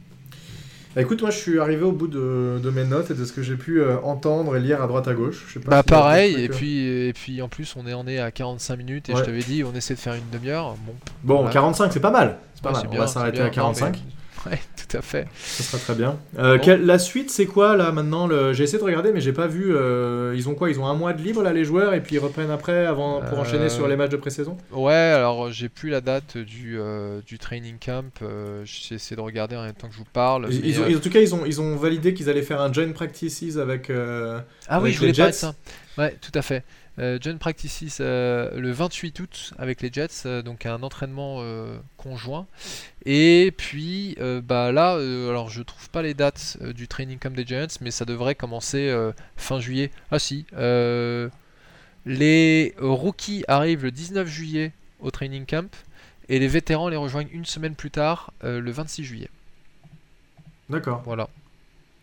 Bah, écoute, moi je suis arrivé au bout de, mes notes et de ce que j'ai pu euh, entendre et lire à droite à gauche. Je sais pas bah pareil, et puis, et puis en plus on est, on est à 45 minutes et je t'avais dit on essaie de faire une demi-heure. Bon, bon 45 c'est pas mal. C'est pas mal. on va s'arrêter à 45. (laughs) Ouais, tout à fait. Ça sera très bien. Euh, quelle- la suite, c'est quoi là maintenant le... J'ai essayé de regarder, mais j'ai pas vu. euh, Ils ont quoi Ils ont un mois de libre là, les joueurs, et puis ils reprennent après avant, pour Euh, enchaîner sur les matchs de pré-saison? Ouais, alors j'ai plus la date du, du training camp. J'ai essayé de regarder en même temps que je vous parle. Ils- mais, ils ont- En tout cas, ils ont, ils ont validé qu'ils allaient faire un joint practices avec. Ah oui, je voulais parler de ça. Ouais, tout à fait. Euh, John Practices euh, le 28 août avec les Jets, euh, donc un entraînement conjoint. Et puis bah là, alors je trouve pas les dates du training camp des Giants, mais ça devrait commencer fin juillet. Ah si, les rookies arrivent le 19 juillet au training camp et les vétérans les rejoignent une semaine plus tard, euh, le 26 juillet. D'accord. Voilà.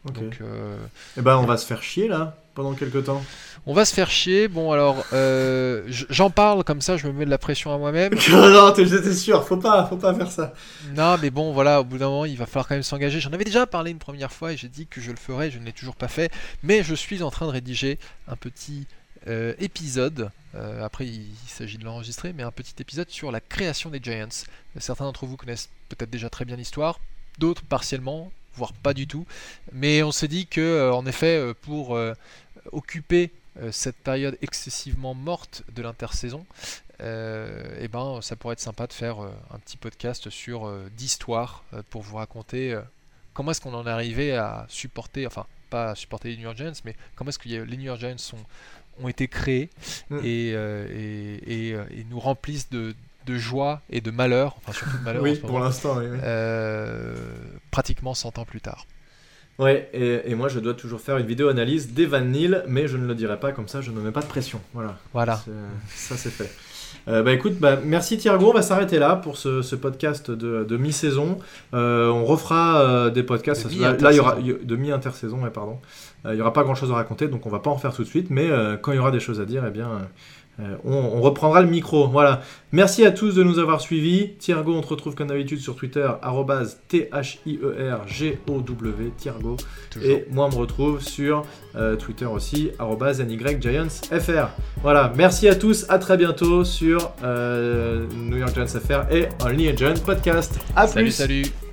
Ok. Donc euh, Eh ben, on va se faire chier là pendant quelques temps. On va se faire chier. Bon, alors, euh, j'en parle comme ça, je me mets de la pression à moi-même. (laughs) non, t'es j'étais sûr. Faut pas, faut pas faire ça. Non, mais bon, voilà, au bout d'un moment, il va falloir quand même s'engager. J'en avais déjà parlé une première fois et j'ai dit que je le ferais, je ne l'ai toujours pas fait. Mais je suis en train de rédiger un petit euh, épisode. euh, après, il, il s'agit de l'enregistrer, mais un petit épisode sur la création des Giants. Certains d'entre vous connaissent peut-être déjà très bien l'histoire, d'autres partiellement, voire pas du tout. Mais on s'est dit que, euh, en effet, euh, pour euh, occuper cette période excessivement morte de l'intersaison, euh, eh ben, ça pourrait être sympa de faire un petit podcast sur euh, d'histoire pour vous raconter euh, comment est-ce qu'on en est arrivé à supporter, enfin pas à supporter les New York Giants, mais comment est-ce que les New York Giants sont, ont été créés Mm. et, et, et, et nous remplissent de, de joie et de malheur, enfin surtout de malheur oui, pour l'instant. Oui, oui. euh, pratiquement 100 ans plus tard. Ouais, et, et moi je dois toujours faire une vidéo analyse d'Evan Neal, mais je ne le dirai pas comme ça, je ne mets pas de pression. Voilà. Voilà. C'est- Ça c'est fait. Euh, bah écoute, bah, merci Thiergo, on va s'arrêter là pour ce, ce podcast de, de mi-saison. Euh, on refera euh, des podcasts. De là, là, il y aura de mi-intersaison, ouais, pardon. Euh, il y aura pas grand chose à raconter, donc on va pas en faire tout de suite. Mais euh, quand il y aura des choses à dire, eh bien, euh, on, on reprendra le micro. Voilà. Merci à tous de nous avoir suivis. Thiergo, on te retrouve comme d'habitude sur Twitter arrobase T-H-I-E-R-G-O-W Thiergo. Et moi, on me retrouve sur euh, Twitter aussi, NYGiantsFR. Voilà, merci à tous, à très bientôt sur euh, New York Giants FR et Only Agent Podcast. À Salut, plus salut